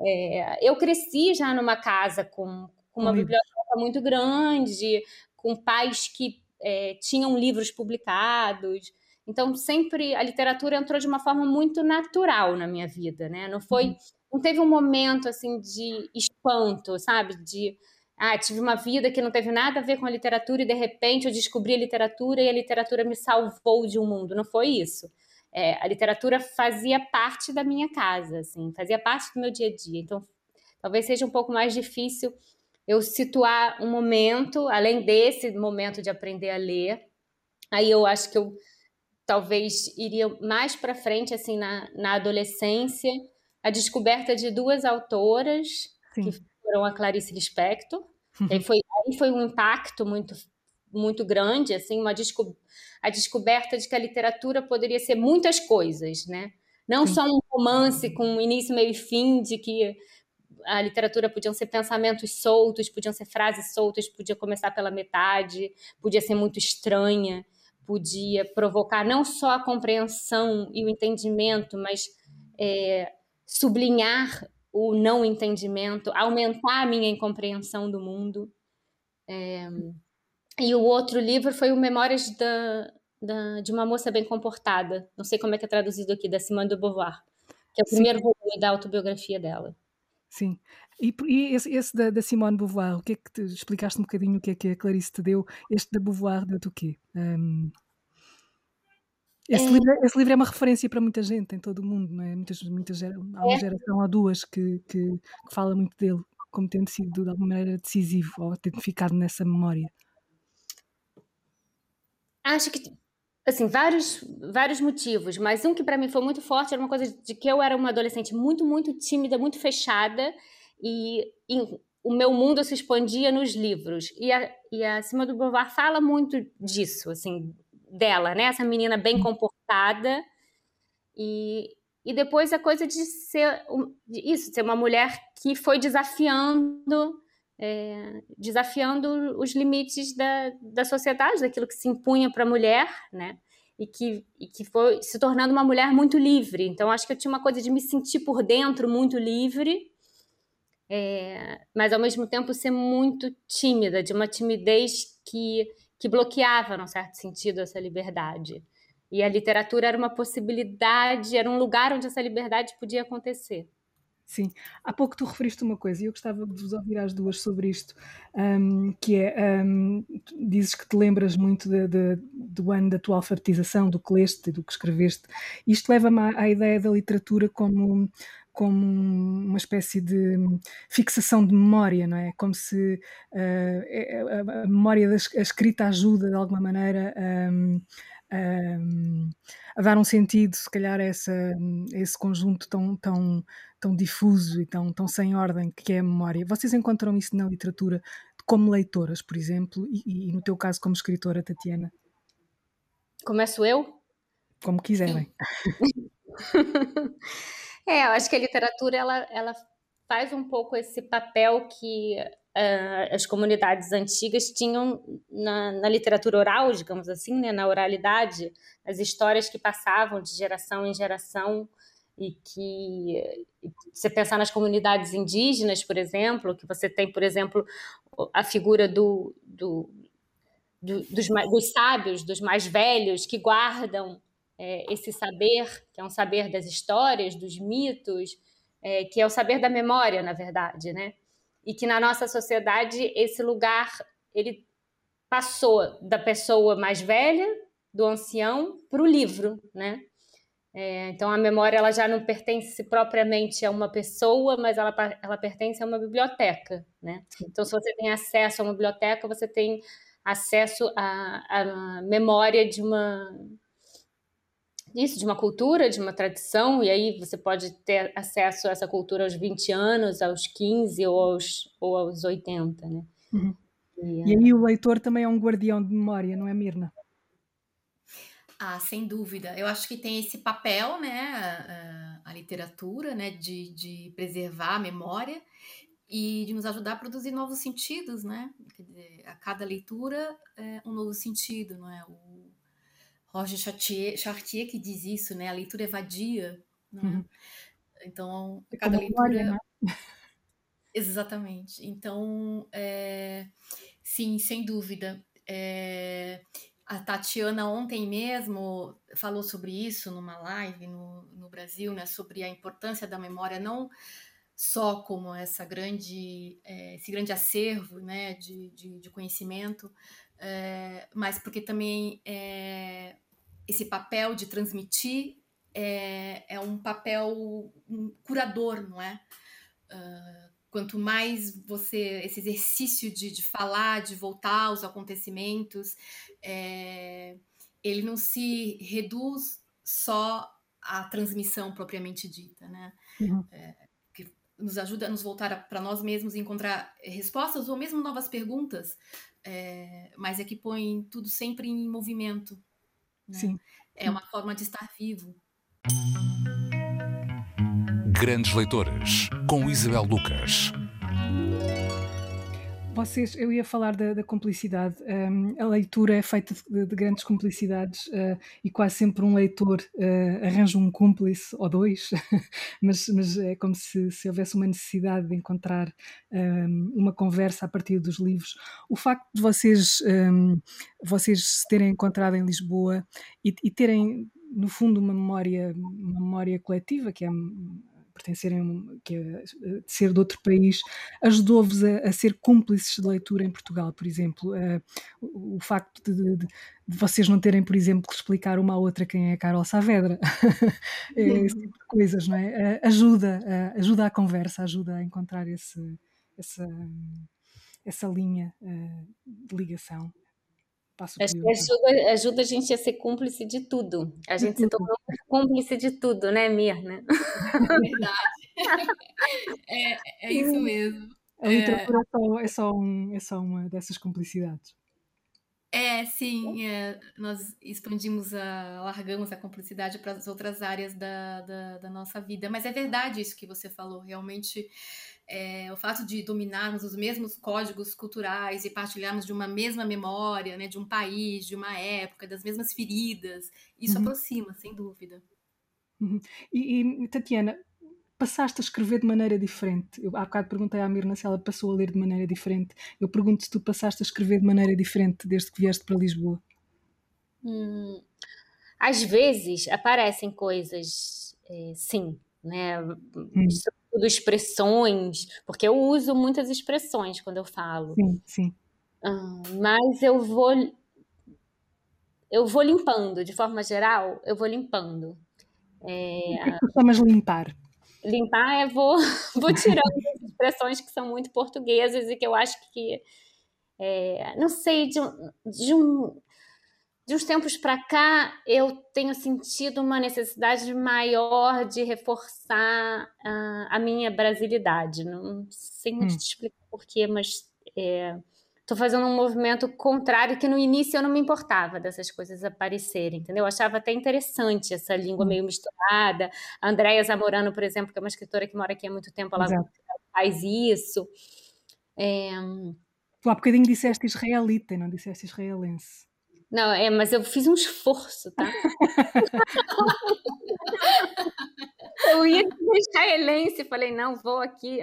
É, eu cresci já numa casa com, com uma biblioteca muito grande, com pais que é, tinham livros publicados. Então, sempre a literatura entrou de uma forma muito natural na minha vida, né? Não foi, uhum. não teve um momento assim de espanto, sabe? De ah, tive uma vida que não teve nada a ver com a literatura e de repente eu descobri a literatura e a literatura me salvou de um mundo. Não foi isso. É, a literatura fazia parte da minha casa, assim, fazia parte do meu dia a dia. Então, talvez seja um pouco mais difícil eu situar um momento, além desse momento de aprender a ler. Aí eu acho que eu talvez iria mais para frente, assim, na, na adolescência, a descoberta de duas autoras, Sim. que foram a Clarice Lispector. Uhum. Aí, foi, aí foi um impacto muito, muito grande, assim, uma desco a descoberta de que a literatura poderia ser muitas coisas, né? Não Sim. só um romance com início, meio e fim, de que a literatura podiam ser pensamentos soltos, podiam ser frases soltas, podia começar pela metade, podia ser muito estranha, podia provocar não só a compreensão e o entendimento, mas é, sublinhar o não entendimento, aumentar a minha incompreensão do mundo. É, e o outro livro foi o Memórias da, da, de uma Moça Bem Comportada, não sei como é que é traduzido aqui, da Simone de Beauvoir, que é o primeiro Sim. volume da autobiografia dela. Sim. E, e esse, esse da, da, Simone Beauvoir, o que é que te explicaste um bocadinho o que é que a Clarice te deu? Este da Beauvoir deu-te o quê? Um, esse, é... livro, esse, livro, é uma referência para muita gente em todo o mundo, não é? Muitas, muitas, há uma é. geração ou duas que, que, que, fala muito dele como tendo sido de alguma maneira decisivo ou tendo ficado nessa memória. Acho que assim, vários, vários motivos, mas um que para mim foi muito forte era uma coisa de que eu era uma adolescente muito, muito tímida, muito fechada e, e o meu mundo se expandia nos livros. E a, e a Simone de Beauvoir fala muito disso, assim, dela, né? Essa menina bem comportada e, e depois a coisa de ser isso, de ser uma mulher que foi desafiando é, desafiando os limites da, da sociedade, daquilo que se impunha para a mulher, né? E que, e que foi se tornando uma mulher muito livre. Então, acho que eu tinha uma coisa de me sentir por dentro muito livre, é, mas ao mesmo tempo ser muito tímida, de uma timidez que, que bloqueava, num certo sentido, essa liberdade. E a literatura era uma possibilidade, era um lugar onde essa liberdade podia acontecer. Sim, há pouco tu referiste uma coisa e eu gostava de vos ouvir às duas sobre isto, um, que é, um, dizes que te lembras muito de, de, do ano da tua alfabetização, do que leste, do que escreveste. Isto leva-me à, à, ideia da literatura como, como uma espécie de fixação de memória, não é? Como se uh, a, a, memória da a escrita ajuda de alguma maneira um, a dar um sentido, se calhar, a, essa, a esse conjunto tão, tão, tão difuso e tão, tão sem ordem que é a memória. Vocês encontram isso na literatura como leitoras, por exemplo, e, e no teu caso como escritora, Tatiana? Começo eu? Como quiserem. é, eu acho que a literatura ela, ela faz um pouco esse papel que uh, as comunidades antigas tinham na, na, literatura oral, digamos assim, né, na oralidade, as histórias que passavam de geração em geração e que você pensar nas comunidades indígenas, por exemplo, que você tem, por exemplo, a figura do, do, do dos, dos, sábios, dos mais velhos, que guardam é, esse saber, que é um saber das histórias, dos mitos, é, que é o saber da memória, na verdade, né? E que na nossa sociedade esse lugar ele passou da pessoa mais velha, do ancião, para o livro, né? É, então a memória ela já não pertence propriamente a uma pessoa, mas ela, ela pertence a uma biblioteca, né? Então se você tem acesso a uma biblioteca, você tem acesso à, à memória de uma isso, de uma cultura, de uma tradição, e aí você pode ter acesso a essa cultura aos 20 anos, aos 15 ou aos, ou aos 80, né? Uhum. E, e aí o leitor também é um guardião de memória, não é, Mirna? Ah, sem dúvida. Eu acho que tem esse papel, né, a, a literatura, né, de, de preservar a memória e de nos ajudar a produzir novos sentidos, né? Dizer, a cada leitura é um novo sentido, não é? O Roger Chartier, Chartier que diz isso, né? A leitura é vadia, né? Uhum. Então, é cada leitura... Memória, né? Exatamente. Então, é... sim, sem dúvida. É... A Tatiana ontem mesmo falou sobre isso numa live no, no Brasil, né? Sobre a importância da memória, não só como essa grande, é, esse grande acervo né, de, de, de conhecimento, é, mas porque também é, esse papel de transmitir é, é um papel um curador, não é? Uh, quanto mais você, esse exercício de, de falar, de voltar aos acontecimentos, é, ele não se reduz só à transmissão propriamente dita, né? Uhum. É, nos ajuda a nos voltar para nós mesmos e encontrar respostas ou mesmo novas perguntas, é, mas é que põe tudo sempre em movimento. Né? Sim. É uma forma de estar vivo. Grandes Leitoras, com Isabel Lucas. Vocês, eu ia falar da, da cumplicidade. Um, a leitura é feita de, de grandes cumplicidades uh, e quase sempre um leitor uh, arranja um cúmplice ou dois, mas, mas, é como se, se, houvesse uma necessidade de encontrar um, uma conversa a partir dos livros. O facto de vocês, um, vocês se terem encontrado em Lisboa e, e terem no fundo uma memória, uma memória coletiva que é pertencerem, que é, de ser de outro país, ajudou-vos a, a, ser cúmplices de leitura em Portugal, por exemplo? Uh, o, o, facto de, de, de, vocês não terem, por exemplo, que explicar uma à outra quem é Carol Saavedra, é, tipo de coisas, não é? Uh, ajuda, uh, ajuda a conversa, ajuda a encontrar esse, essa, essa linha de ligação. Passo Acho que ajuda, ajuda a gente a ser cúmplice de tudo. A gente se tornou cúmplice de tudo, né, Mirna? É verdade. É, é isso mesmo. A literatura é, é, só um, é só uma dessas cumplicidades. É, sim, é, nós expandimos, a, largamos a cumplicidade para as outras áreas da, da, da, nossa vida. Mas é verdade isso que você falou, realmente é, o fato de dominarmos os mesmos códigos culturais e partilharmos de uma mesma memória, né, de um país, de uma época, das mesmas feridas, isso uhum. aproxima, sem dúvida. Uhum. E, e, Tatiana, passaste a escrever de maneira diferente? Eu há bocado perguntei à Mirna se ela passou a ler de maneira diferente. Eu pergunto se tu passaste a escrever de maneira diferente desde que vieste para Lisboa. Hum, às vezes aparecem coisas, é, sim, né? Hum tudo expressões, porque eu uso muitas expressões quando eu falo. Sim, sim. Ah, mas eu vou eu vou limpando, de forma geral, eu vou limpando. É, o que, é tu chamas limpar? Limpar é vou, vou tirando expressões que são muito portuguesas e que eu acho que, é, não sei, de de um de uns tempos para cá, eu tenho sentido uma necessidade maior de reforçar uh, a minha brasilidade. Não sei hum. te explicar porquê, mas estou é, fazendo um movimento contrário que no início eu não me importava dessas coisas aparecerem, entendeu? Eu achava até interessante essa língua hum. meio misturada. A Andréia Zamorano, por exemplo, que é uma escritora que mora aqui há muito tempo, ela Exato. faz isso. É... Tu há bocadinho disseste israelita, não disseste israelense. Não, é, mas eu fiz um esforço, tá? eu ia ser israelense, falei, não, vou aqui.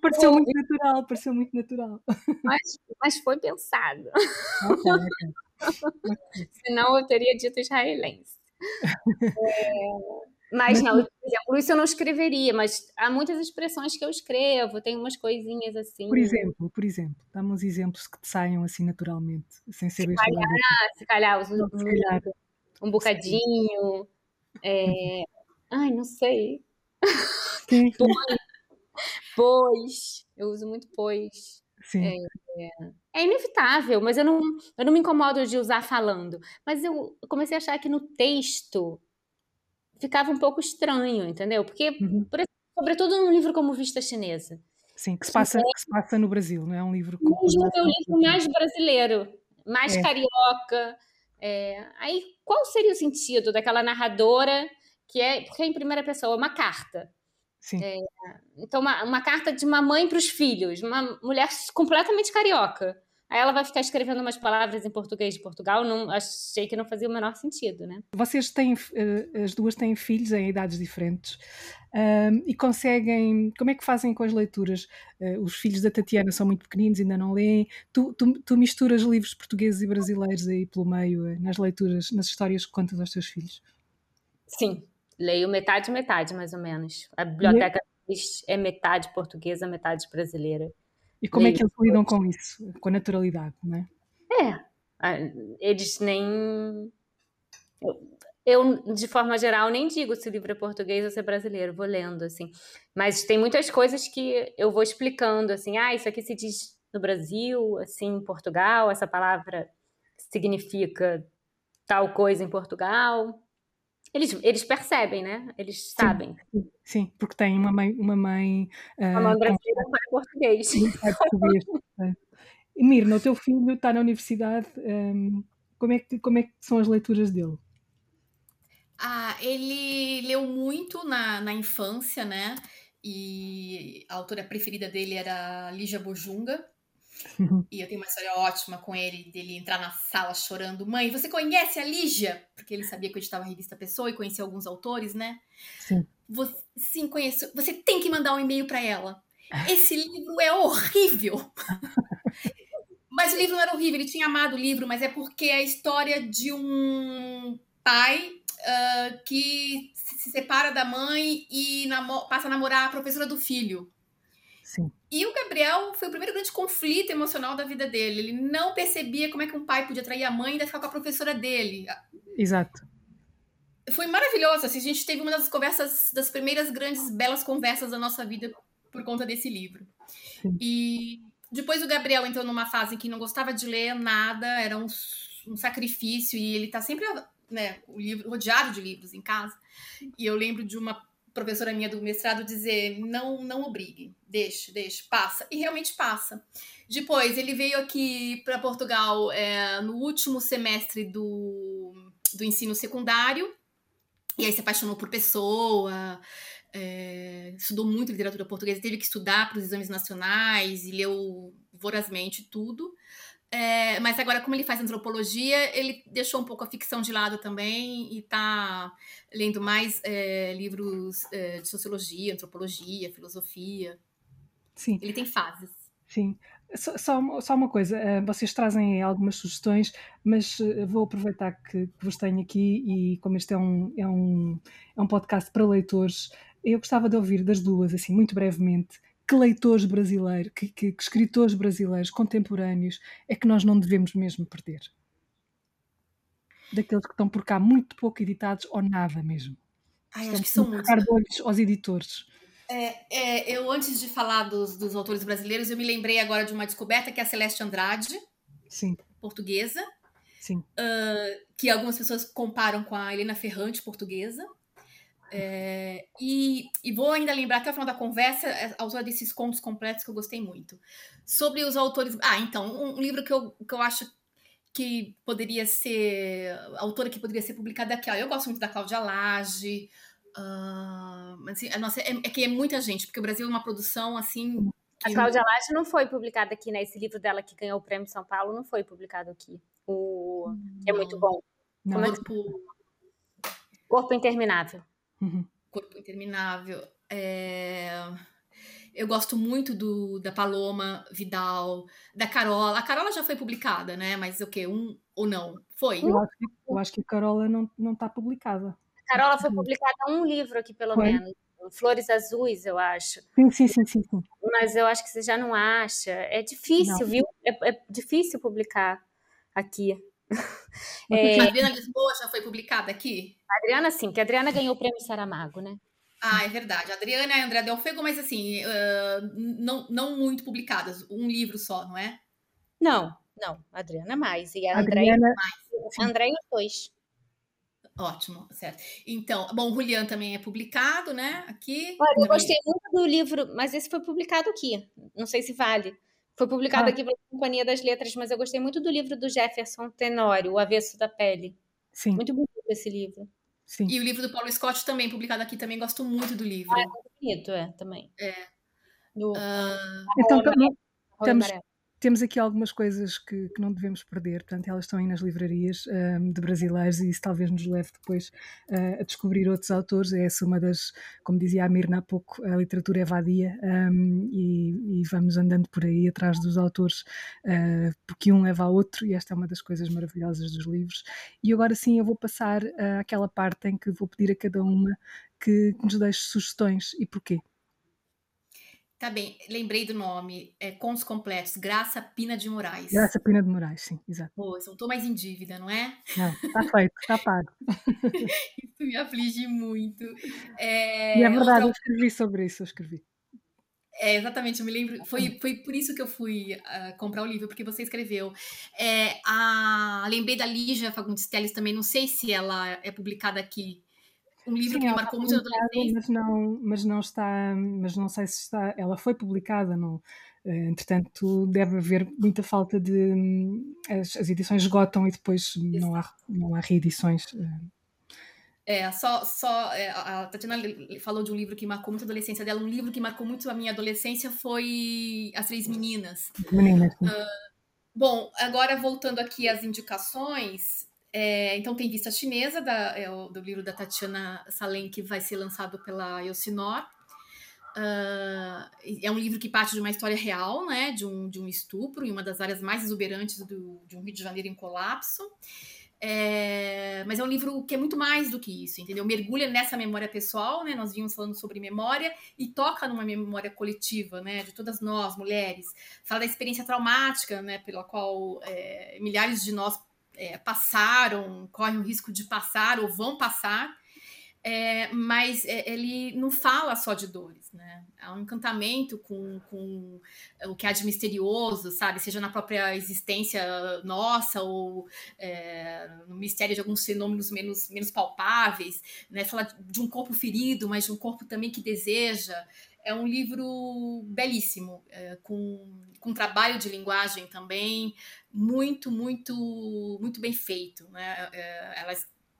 pareceu muito natural, pareceu muito natural. Mas, mas foi pensado. Okay, okay. Senão eu teria dito israelense. É, Mas, não, por exemplo, isso eu não escreveria, mas há muitas expressões que eu escrevo, tem umas coisinhas assim. Por exemplo, por exemplo, dá-me uns exemplos que te saiam assim naturalmente, sem ser se calhar, se calhar, um, se calhar. um bocadinho. É... Ai, não sei. Pois. pois. Eu uso muito pois. Sim. É, é, inevitável, mas eu não, eu não me incomodo de usar falando. Mas eu comecei a achar que no texto ficava um pouco estranho, entendeu? Porque, uhum. por, sobretudo num livro como Vista Chinesa. Sim, que se passa, é, que se passa no Brasil, não é um livro... Mesmo é o livro mais brasileiro, mais é. carioca. É, aí, qual seria o sentido daquela narradora que é... Porque é em primeira pessoa, uma carta. Sim. É, então, uma, uma carta de uma mãe para os filhos, uma mulher completamente carioca. Aí ela vai ficar escrevendo umas palavras em português de Portugal, não, achei que não fazia o menor sentido, né? Vocês têm, eh, as duas têm filhos em idades diferentes um, e conseguem, como é que fazem com as leituras? Uh, os filhos da Tatiana são muito pequeninos, ainda não leem. Tu, tu, tu, misturas livros portugueses e brasileiros aí pelo meio, eh, nas leituras, nas histórias que contas aos teus filhos? Sim, leio metade, metade, mais ou menos. A biblioteca é metade portuguesa, metade brasileira. E como leio. é que eles lidam com isso? Com a naturalidade, não é? É, eles nem. Eu, de forma geral, nem digo se o livro é português ou se é brasileiro, vou lendo, assim. Mas tem muitas coisas que eu vou explicando, assim, ah, isso aqui se diz no Brasil, assim, em Portugal, essa palavra significa tal coisa em Portugal. Eles, eles percebem, né? Eles sabem. Sim, sim porque tem uma mãe. Uma mãe, uh, uma mãe brasileira com... português. português. É. e Mirna, o teu filho está na universidade. Um, como, é que, como é que são as leituras dele? Ah, ele leu muito na, na infância, né? E a autora preferida dele era Lígia Bojunga. E eu tenho uma história ótima com ele, dele entrar na sala chorando. Mãe, você conhece a Lígia? Porque ele sabia que eu editava a revista Pessoa e conhecia alguns autores, né? Sim. Você, sim, conheço. Você tem que mandar um e-mail para ela. Esse livro é horrível. mas o livro não era horrível, ele tinha amado o livro, mas é porque é a história de um pai uh, que se separa da mãe e passa a namorar a professora do filho. Sim. E o Gabriel foi o primeiro grande conflito emocional da vida dele. Ele não percebia como é que um pai podia trair a mãe e ainda ficar com a professora dele. Exato. Foi maravilhoso. Assim, a gente teve uma das conversas, das primeiras grandes, belas conversas da nossa vida por conta desse livro. Sim. E depois o Gabriel entrou numa fase em que não gostava de ler nada, era um, um sacrifício, e ele está sempre né, o livro, rodeado de livros em casa. E eu lembro de uma professora minha do mestrado dizer: não, não obrigue, deixe, deixe, passa. E realmente passa. Depois, ele veio aqui para Portugal é, no último semestre do, do ensino secundário, e aí se apaixonou por pessoa. É, estudou muito literatura portuguesa, teve que estudar para os exames nacionais e leu vorazmente tudo. É, mas agora, como ele faz antropologia, ele deixou um pouco a ficção de lado também e está lendo mais é, livros é, de sociologia, antropologia, filosofia. Sim. Ele tem fases. Sim. Só, só, só uma coisa, é, vocês trazem algumas sugestões, mas é, vou aproveitar que, que vos tenho aqui e como este é um, é, um, é um podcast para leitores, eu gostava de ouvir das duas, assim, muito brevemente, que leitores brasileiros, que, que, que, escritores brasileiros contemporâneos é que nós não devemos mesmo perder? Daqueles que estão por cá muito pouco editados ou nada mesmo. Ai, acho que são muitos. olhos aos editores. É, é, eu, antes de falar dos, dos, autores brasileiros, eu me lembrei agora de uma descoberta que é a Celeste Andrade, Sim. portuguesa, Sim. Uh, que algumas pessoas comparam com a Helena Ferrante, portuguesa. É, e, e, vou ainda lembrar até o final da conversa, é, a autora desses contos completos que eu gostei muito. Sobre os autores. Ah, então, um, um livro que eu, que eu acho que poderia ser. Autora que poderia ser publicada aqui. Ó, eu gosto muito da Cláudia Lage. Uh, assim, nossa, é, é, que é muita gente, porque o Brasil é uma produção assim. A Cláudia Lage não foi publicada aqui, né? Esse livro dela que ganhou o prêmio São Paulo não foi publicado aqui. O... É muito bom. Não. Corpo... Corpo Interminável. Uhum. Corpo Interminável. É... Eu gosto muito do da Paloma Vidal, da Carola. A Carola já foi publicada, né? Mas o quê? Um ou não? Foi? Eu acho que, eu acho que a Carola não, não está publicada. A Carola foi publicada um livro aqui, pelo Foi? menos. Flores Azuis, eu acho. Sim, sim, sim, sim, sim. Mas eu acho que você já não acha. É difícil, Não. viu? É, é difícil publicar aqui. É. A Adriana Lisboa já foi publicada aqui? A Adriana, sim, que a Adriana ganhou o prêmio Saramago, né? Ah, é verdade. A Adriana e a André Del Fuego, mas assim, ah, não, não muito publicadas. Um livro só, não é? Não, não. A Adriana mais. E a A André, Adriana, a André e os dois. Ótimo, certo. Então, bom, o Julian também é publicado, né? Aqui. Olha, eu gostei muito do livro, mas esse foi publicado aqui. Não sei se vale. Foi publicado Ah. aqui pela Companhia das Letras, mas eu gostei muito do livro do Jefferson Tenório, O Avesso da Pele. sim, Muito bonito esse livro. sim. E o livro do Paulo Scott também, publicado aqui, também gosto muito do livro. Bonito, é, também. É. Do Ah, Então, também- Amarelo. Temos aqui algumas coisas que, que não devemos perder, portanto, elas estão aí nas livrarias ahm, de brasileiros e isso talvez nos leve depois ah, a descobrir outros autores. É essa uma das, como dizia a Mirna há pouco, a literatura é vadia ahm, e, e vamos andando por aí atrás dos autores ah, porque um leva ao outro e esta é uma das coisas maravilhosas dos livros. E agora sim eu vou passar ah, àquela parte em que vou pedir a cada uma que, que nos deixe sugestões e porquê. Tá bem, lembrei do nome. É Contos Completos, Graça Pina de Moraes. Graça Pina de Moraes, sim, exato. Pois, não tô mais em dívida, não é? Não, está feito, está pago. Isso me aflige muito. É, E é verdade, outra- eu escrevi sobre isso, eu escrevi. É, exatamente, eu me lembro. Foi, foi por isso que eu fui ah, comprar o livro, porque você escreveu. É, a, lembrei da Lígia Fagundes Telles também, não sei se ela é publicada aqui. Um livro Sim, que me marcou muito adolescência. mas não, mas não está, mas não sei se está, ela foi publicada, não, eh, entretanto deve haver muita falta de, hum, as, as edições esgotam e depois não há, não há reedições. eh, É, só, só é, a Tatiana falou de um livro que marcou muito a adolescência dela. Um livro que marcou muito a minha adolescência foi As Três Meninas. Meninas, sim. Bom, agora voltando aqui às indicações, é, então tem Vista Chinesa, da- é do livro da Tatiana Salem, que vai ser lançado pela Elsinor. Ah, é um livro que parte de uma história real, né, de um, de um estupro em uma das áreas mais exuberantes do, de um Rio de Janeiro em colapso. É, mas é um livro que é muito mais do que isso, entendeu? Mergulha nessa memória pessoal, né? Nós vimos falando sobre memória e toca numa memória coletiva, né? De todas nós, mulheres. Fala da experiência traumática, né? Pela qual é, milhares de nós é, passaram, correm o risco de passar ou vão passar. É, mas é, ele não fala só de dores, né? Há um encantamento com, com o que há de misterioso, sabe? Seja na própria existência nossa ou é, no mistério de alguns fenômenos menos, menos palpáveis, né? Fala de um corpo ferido, mas de um corpo também que deseja. É um livro belíssimo, é, com, com trabalho de linguagem também muito, muito, muito bem feito, né? É, ela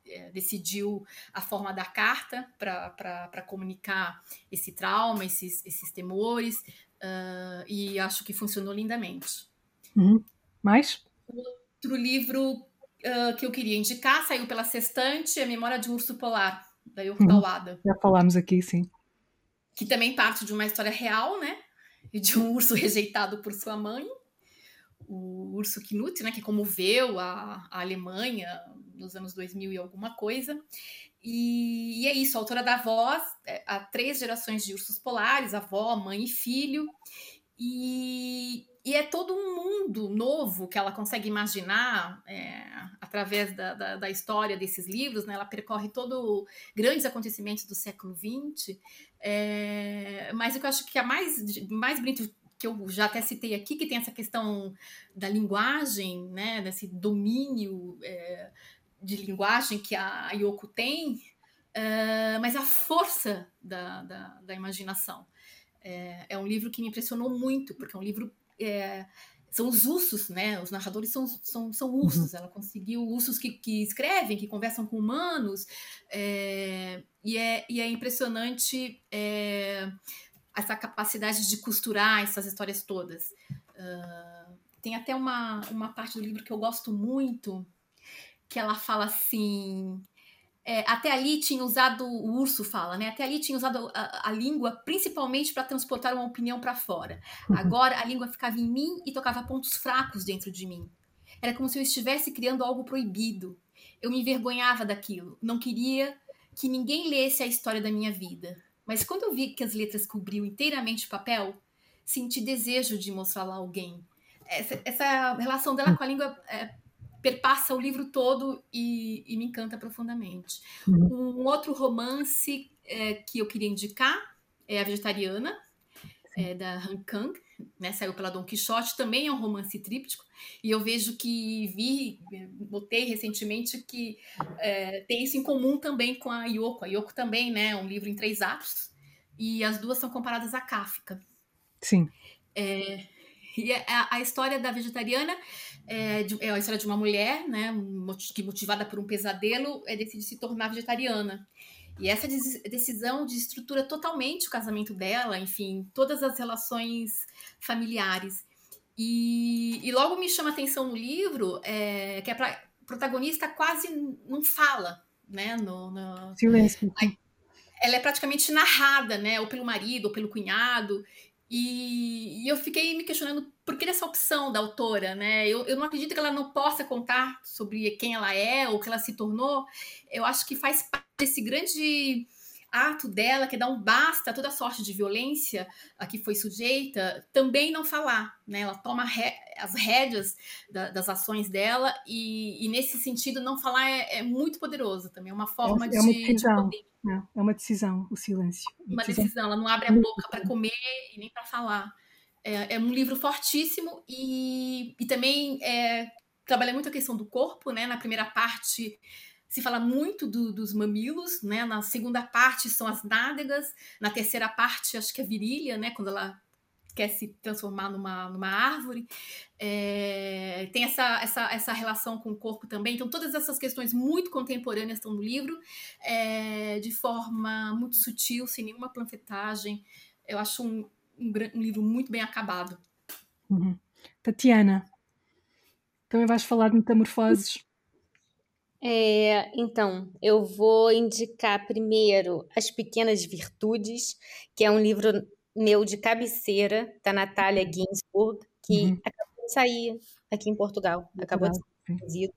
é, decidiu a forma da carta para comunicar esse trauma, esses, esses temores, uh, e acho que funcionou lindamente. Uhum. Mais? Outro livro uh, que eu queria indicar saiu pela Sextante, A Memória de um Urso Polar, da Yoko Kawada. Já falámos aqui, sim. Que também parte de uma história real, né? De um urso rejeitado por sua mãe, o urso Knut, né? Que comoveu a, a Alemanha nos anos 2000 e alguma coisa. E, e, é isso, a autora da voz, é, há três gerações de ursos polares, avó, mãe e filho. E, e é todo um mundo novo que ela consegue imaginar é, através da, da, da, história desses livros. Né? Ela percorre todo grandes acontecimentos do século XX. É, mas o que eu acho que é mais, mais bonito que eu já até citei aqui, que tem essa questão da linguagem, né? desse domínio é, de linguagem que a Yoko tem, uh, mas a força da, da, da imaginação. É, é, um livro que me impressionou muito, porque é um livro. É, são os ursos, né? Os narradores são, são, são ursos. Uhum. Ela conseguiu ursos que, que, escrevem, que conversam com humanos, é, e, é, e é impressionante essa capacidade de costurar essas histórias todas. Uh, tem até uma, uma parte do livro que eu gosto muito, que ela fala assim. É, até ali tinha usado, o urso fala, né? Até ali tinha usado a, a língua principalmente para transportar uma opinião para fora. Agora a língua ficava em mim e tocava pontos fracos dentro de mim. Era como se eu estivesse criando algo proibido. Eu me envergonhava daquilo, não queria que ninguém lesse a história da minha vida. Mas quando eu vi que as letras cobriam inteiramente o papel, senti desejo de mostrá-la a alguém. Essa, essa, relação dela com a língua é, perpassa o livro todo e, e me encanta profundamente. Uhum. Um outro romance é, que eu queria indicar é A Vegetariana, é, da Han Kang, né, saiu pela Don Quixote, também é um romance tríptico, e eu vejo que vi, notei recentemente que é, tem isso em comum também com a Yoko. A Yoko também, né, é um livro em três atos, e as duas são comparadas a Kafka. Sim. É, e a, a, história da vegetariana é, de, é, a história de uma mulher, né, que motivada por um pesadelo, é, decide se tornar vegetariana. E essa decisão de estrutura totalmente o casamento dela, enfim, todas as relações familiares. E, e logo me chama a atenção no livro é, que a pra, protagonista quase não fala, né? No, no... Silêncio. Ela é praticamente narrada, né? Ou pelo marido, ou pelo cunhado. E, e, eu fiquei me questionando por que essa opção da autora, né? Eu, eu não acredito que ela não possa contar sobre quem ela é ou que ela se tornou. Eu acho que faz parte desse grande ato dela, que é dar um basta a toda sorte de violência a que foi sujeita, também não falar, né? Ela toma re as rédeas da, das ações dela e, e, nesse sentido não falar é, é, muito poderoso também, é uma forma é, de, é uma decisão, de é, é, uma decisão, o silêncio. Uma decisão, decisão ela não abre a boca para comer e nem para falar. É, é, um livro fortíssimo e, e também é, trabalha muito a questão do corpo, né? Na primeira parte se fala muito do, dos mamilos, né? Na segunda parte são as nádegas, na terceira parte acho que é a virilha, né? Quando ela quer se transformar numa, numa árvore. É, tem essa, essa, essa relação com o corpo também. Então, todas essas questões muito contemporâneas estão no livro, é, de forma muito sutil, sem nenhuma panfletagem. Eu acho um, um, um livro muito bem acabado. Uhum. Tatiana, também vais falar de metamorfoses? É, então, eu vou indicar primeiro As Pequenas Virtudes, que é um livro meu de cabeceira, da Natália Ginsburg, que uhum. acabou de sair aqui em Portugal, acabou de ser produzido.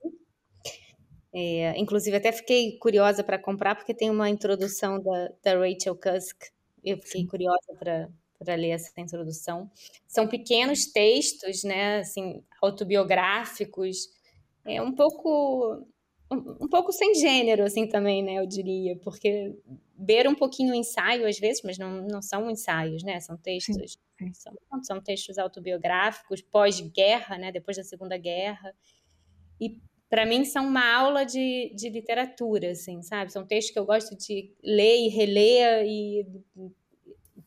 É, inclusive, até fiquei curiosa para comprar, porque tem uma introdução da, da Rachel Cusk. Eu fiquei Sim. curiosa para ler essa introdução. São pequenos textos, né, assim, autobiográficos, é um pouco um pouco sem gênero, assim, também, né, eu diria, porque beira um pouquinho o ensaio, às vezes, mas não, não são ensaios, né, são textos, sim, sim. São, são textos autobiográficos, pós-guerra, né, depois da Segunda Guerra, e para mim são uma aula de, de literatura, assim, sabe, são textos que eu gosto de ler e reler e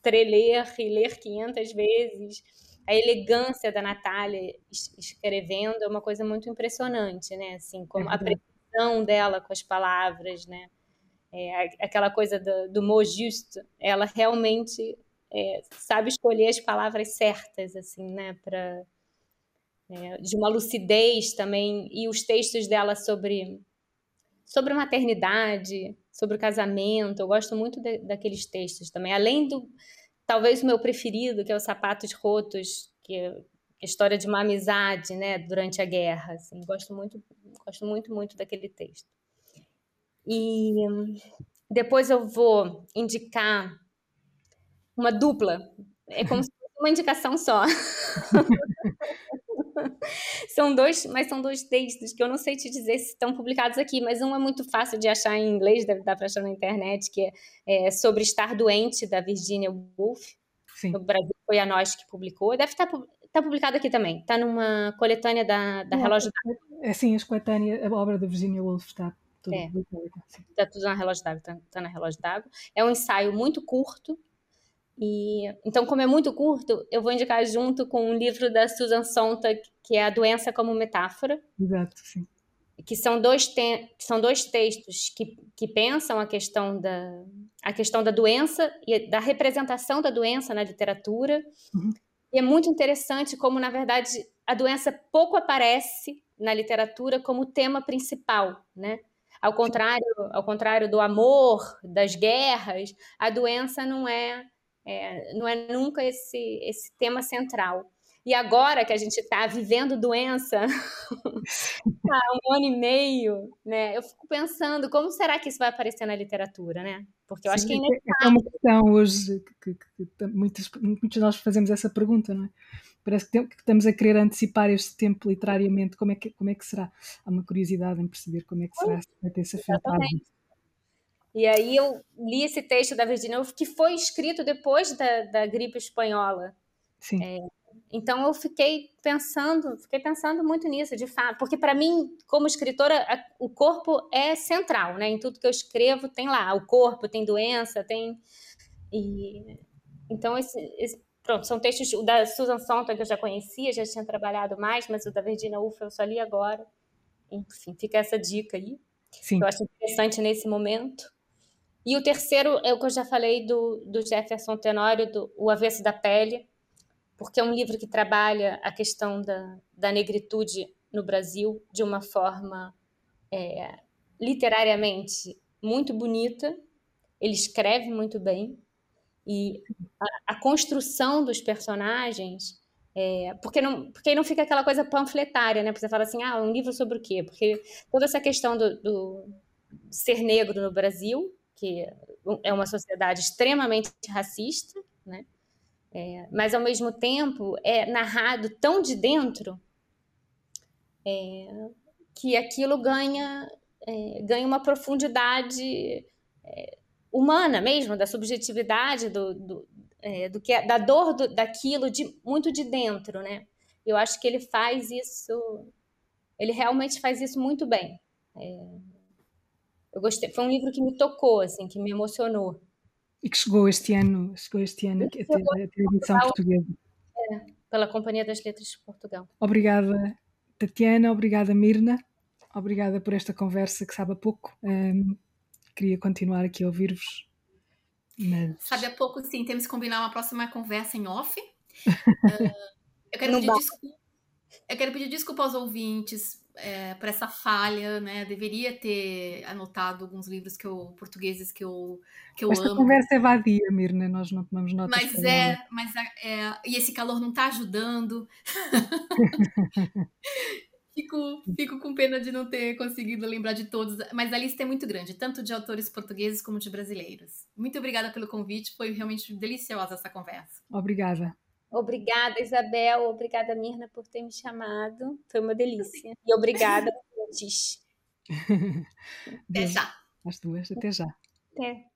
treler e ler 500 vezes, a elegância da Natália escrevendo é uma coisa muito impressionante, né? Assim, como é a precisão dela com as palavras, né? É, aquela coisa do, do ela realmente é, sabe escolher as palavras certas, assim, né? Para é, de uma lucidez também e os textos dela sobre sobre maternidade, sobre o casamento, eu gosto muito de, daqueles textos também. Além do talvez o meu preferido, que é os Sapatos Rotos, que história de uma amizade, né, durante a guerra, assim. Gosto muito Gosto muito, muito daquele texto. E depois eu vou indicar uma dupla. É como se fosse uma indicação só. são dois, mas são dois textos que eu não sei te dizer se estão publicados aqui, mas um é muito fácil de achar em inglês, deve dar para achar na internet, que é, é, sobre estar doente da Virginia Woolf. Sim. No Brasil foi a nós que publicou. Deve estar Está publicado aqui também. Está numa coletânea da, da Relógio d'Água. É sim, as coletâneas, a obra da Virginia Woolf está tudo é. Está tudo na Relógio d'Água, está tá na Relógio d'Água. É um ensaio muito curto. E, então, como é muito curto, eu vou indicar junto com um livro da Susan Sontag, que é A Doença como Metáfora. Exato, sim. Que são dois, te são dois textos que, que pensam a questão, da, a questão da doença e da representação da doença na literatura. Uhum e é muito interessante como, na verdade, a doença pouco aparece na literatura como tema principal, né? Ao contrário, ao contrário do amor, das guerras, a doença não é, é não é nunca esse, esse tema central. E agora que a gente está vivendo doença, há um ano e meio, né? Eu fico pensando como será que isso vai aparecer na literatura, né? Porque eu Sim, acho que é, é uma questão hoje que, que, que, muitos, muitos de nós fazemos essa pergunta, não é? Parece que, tem, que, estamos a querer antecipar este tempo literariamente. Como é que, como é que será? Há uma curiosidade em perceber como é que será, vai ter essa filtragem. E aí eu li esse texto da Virginia Woolf, que foi escrito depois da, da gripe espanhola. Sim. É, então eu fiquei pensando, fiquei pensando muito nisso, de fato, porque para mim, como escritora, a, o corpo é central, né? Em tudo que eu escrevo tem lá, o corpo tem doença, tem e então esse, esse pronto, são textos o da Susan Sontag que eu já conhecia, já tinha trabalhado mais, mas o da Virginia Woolf eu só li agora. Enfim, fica essa dica aí. Sim. Que eu acho interessante nesse momento. E o terceiro é o que eu já falei do, do Jefferson Tenório, do O Avesso da Pele, porque é um livro que trabalha a questão da, da negritude no Brasil de uma forma é, literariamente muito bonita. Ele escreve muito bem e a, a construção dos personagens é, porque, não, porque não fica aquela coisa panfletária, né? Porque você fala assim, ah, um livro sobre o quê? Porque toda essa questão do, do ser negro no Brasil que é uma sociedade extremamente racista, né? É, mas ao mesmo tempo é narrado tão de dentro é, que aquilo ganha é, ganha uma profundidade é, humana mesmo da subjetividade do, do, é, do que é, da dor do, daquilo de muito de dentro né eu acho que ele faz isso ele realmente faz isso muito bem eu gostei, foi um livro que me tocou, assim, que me emocionou. E que chegou este ano, chegou este ano a ter, a ter edição portuguesa. É, pela Companhia das Letras de Portugal. Obrigada, Tatiana, obrigada, Mirna, obrigada por esta conversa que sabe a pouco. Um, queria continuar aqui a ouvir-vos. Mas... Sabe a pouco, sim, temos que combinar uma próxima conversa em off. uh, eu, quero pedir desculpa, eu quero pedir desculpa aos ouvintes é, para essa falha, né? Deveria ter anotado alguns livros que eu, portugueses que eu, que eu Esta amo. conversa é vadia, Mirna, nós não tomamos nota. Mas é, mas é, e esse calor não está ajudando. fico, fico com pena de não ter conseguido lembrar de todos, mas a lista é muito grande, tanto de autores portugueses como de brasileiros. Muito obrigada pelo convite, foi realmente deliciosa essa conversa. Obrigada. Obrigada, Isabel. Obrigada, Mirna, por ter me chamado. Foi uma delícia. E obrigada, Até já. As duas, até já. Até.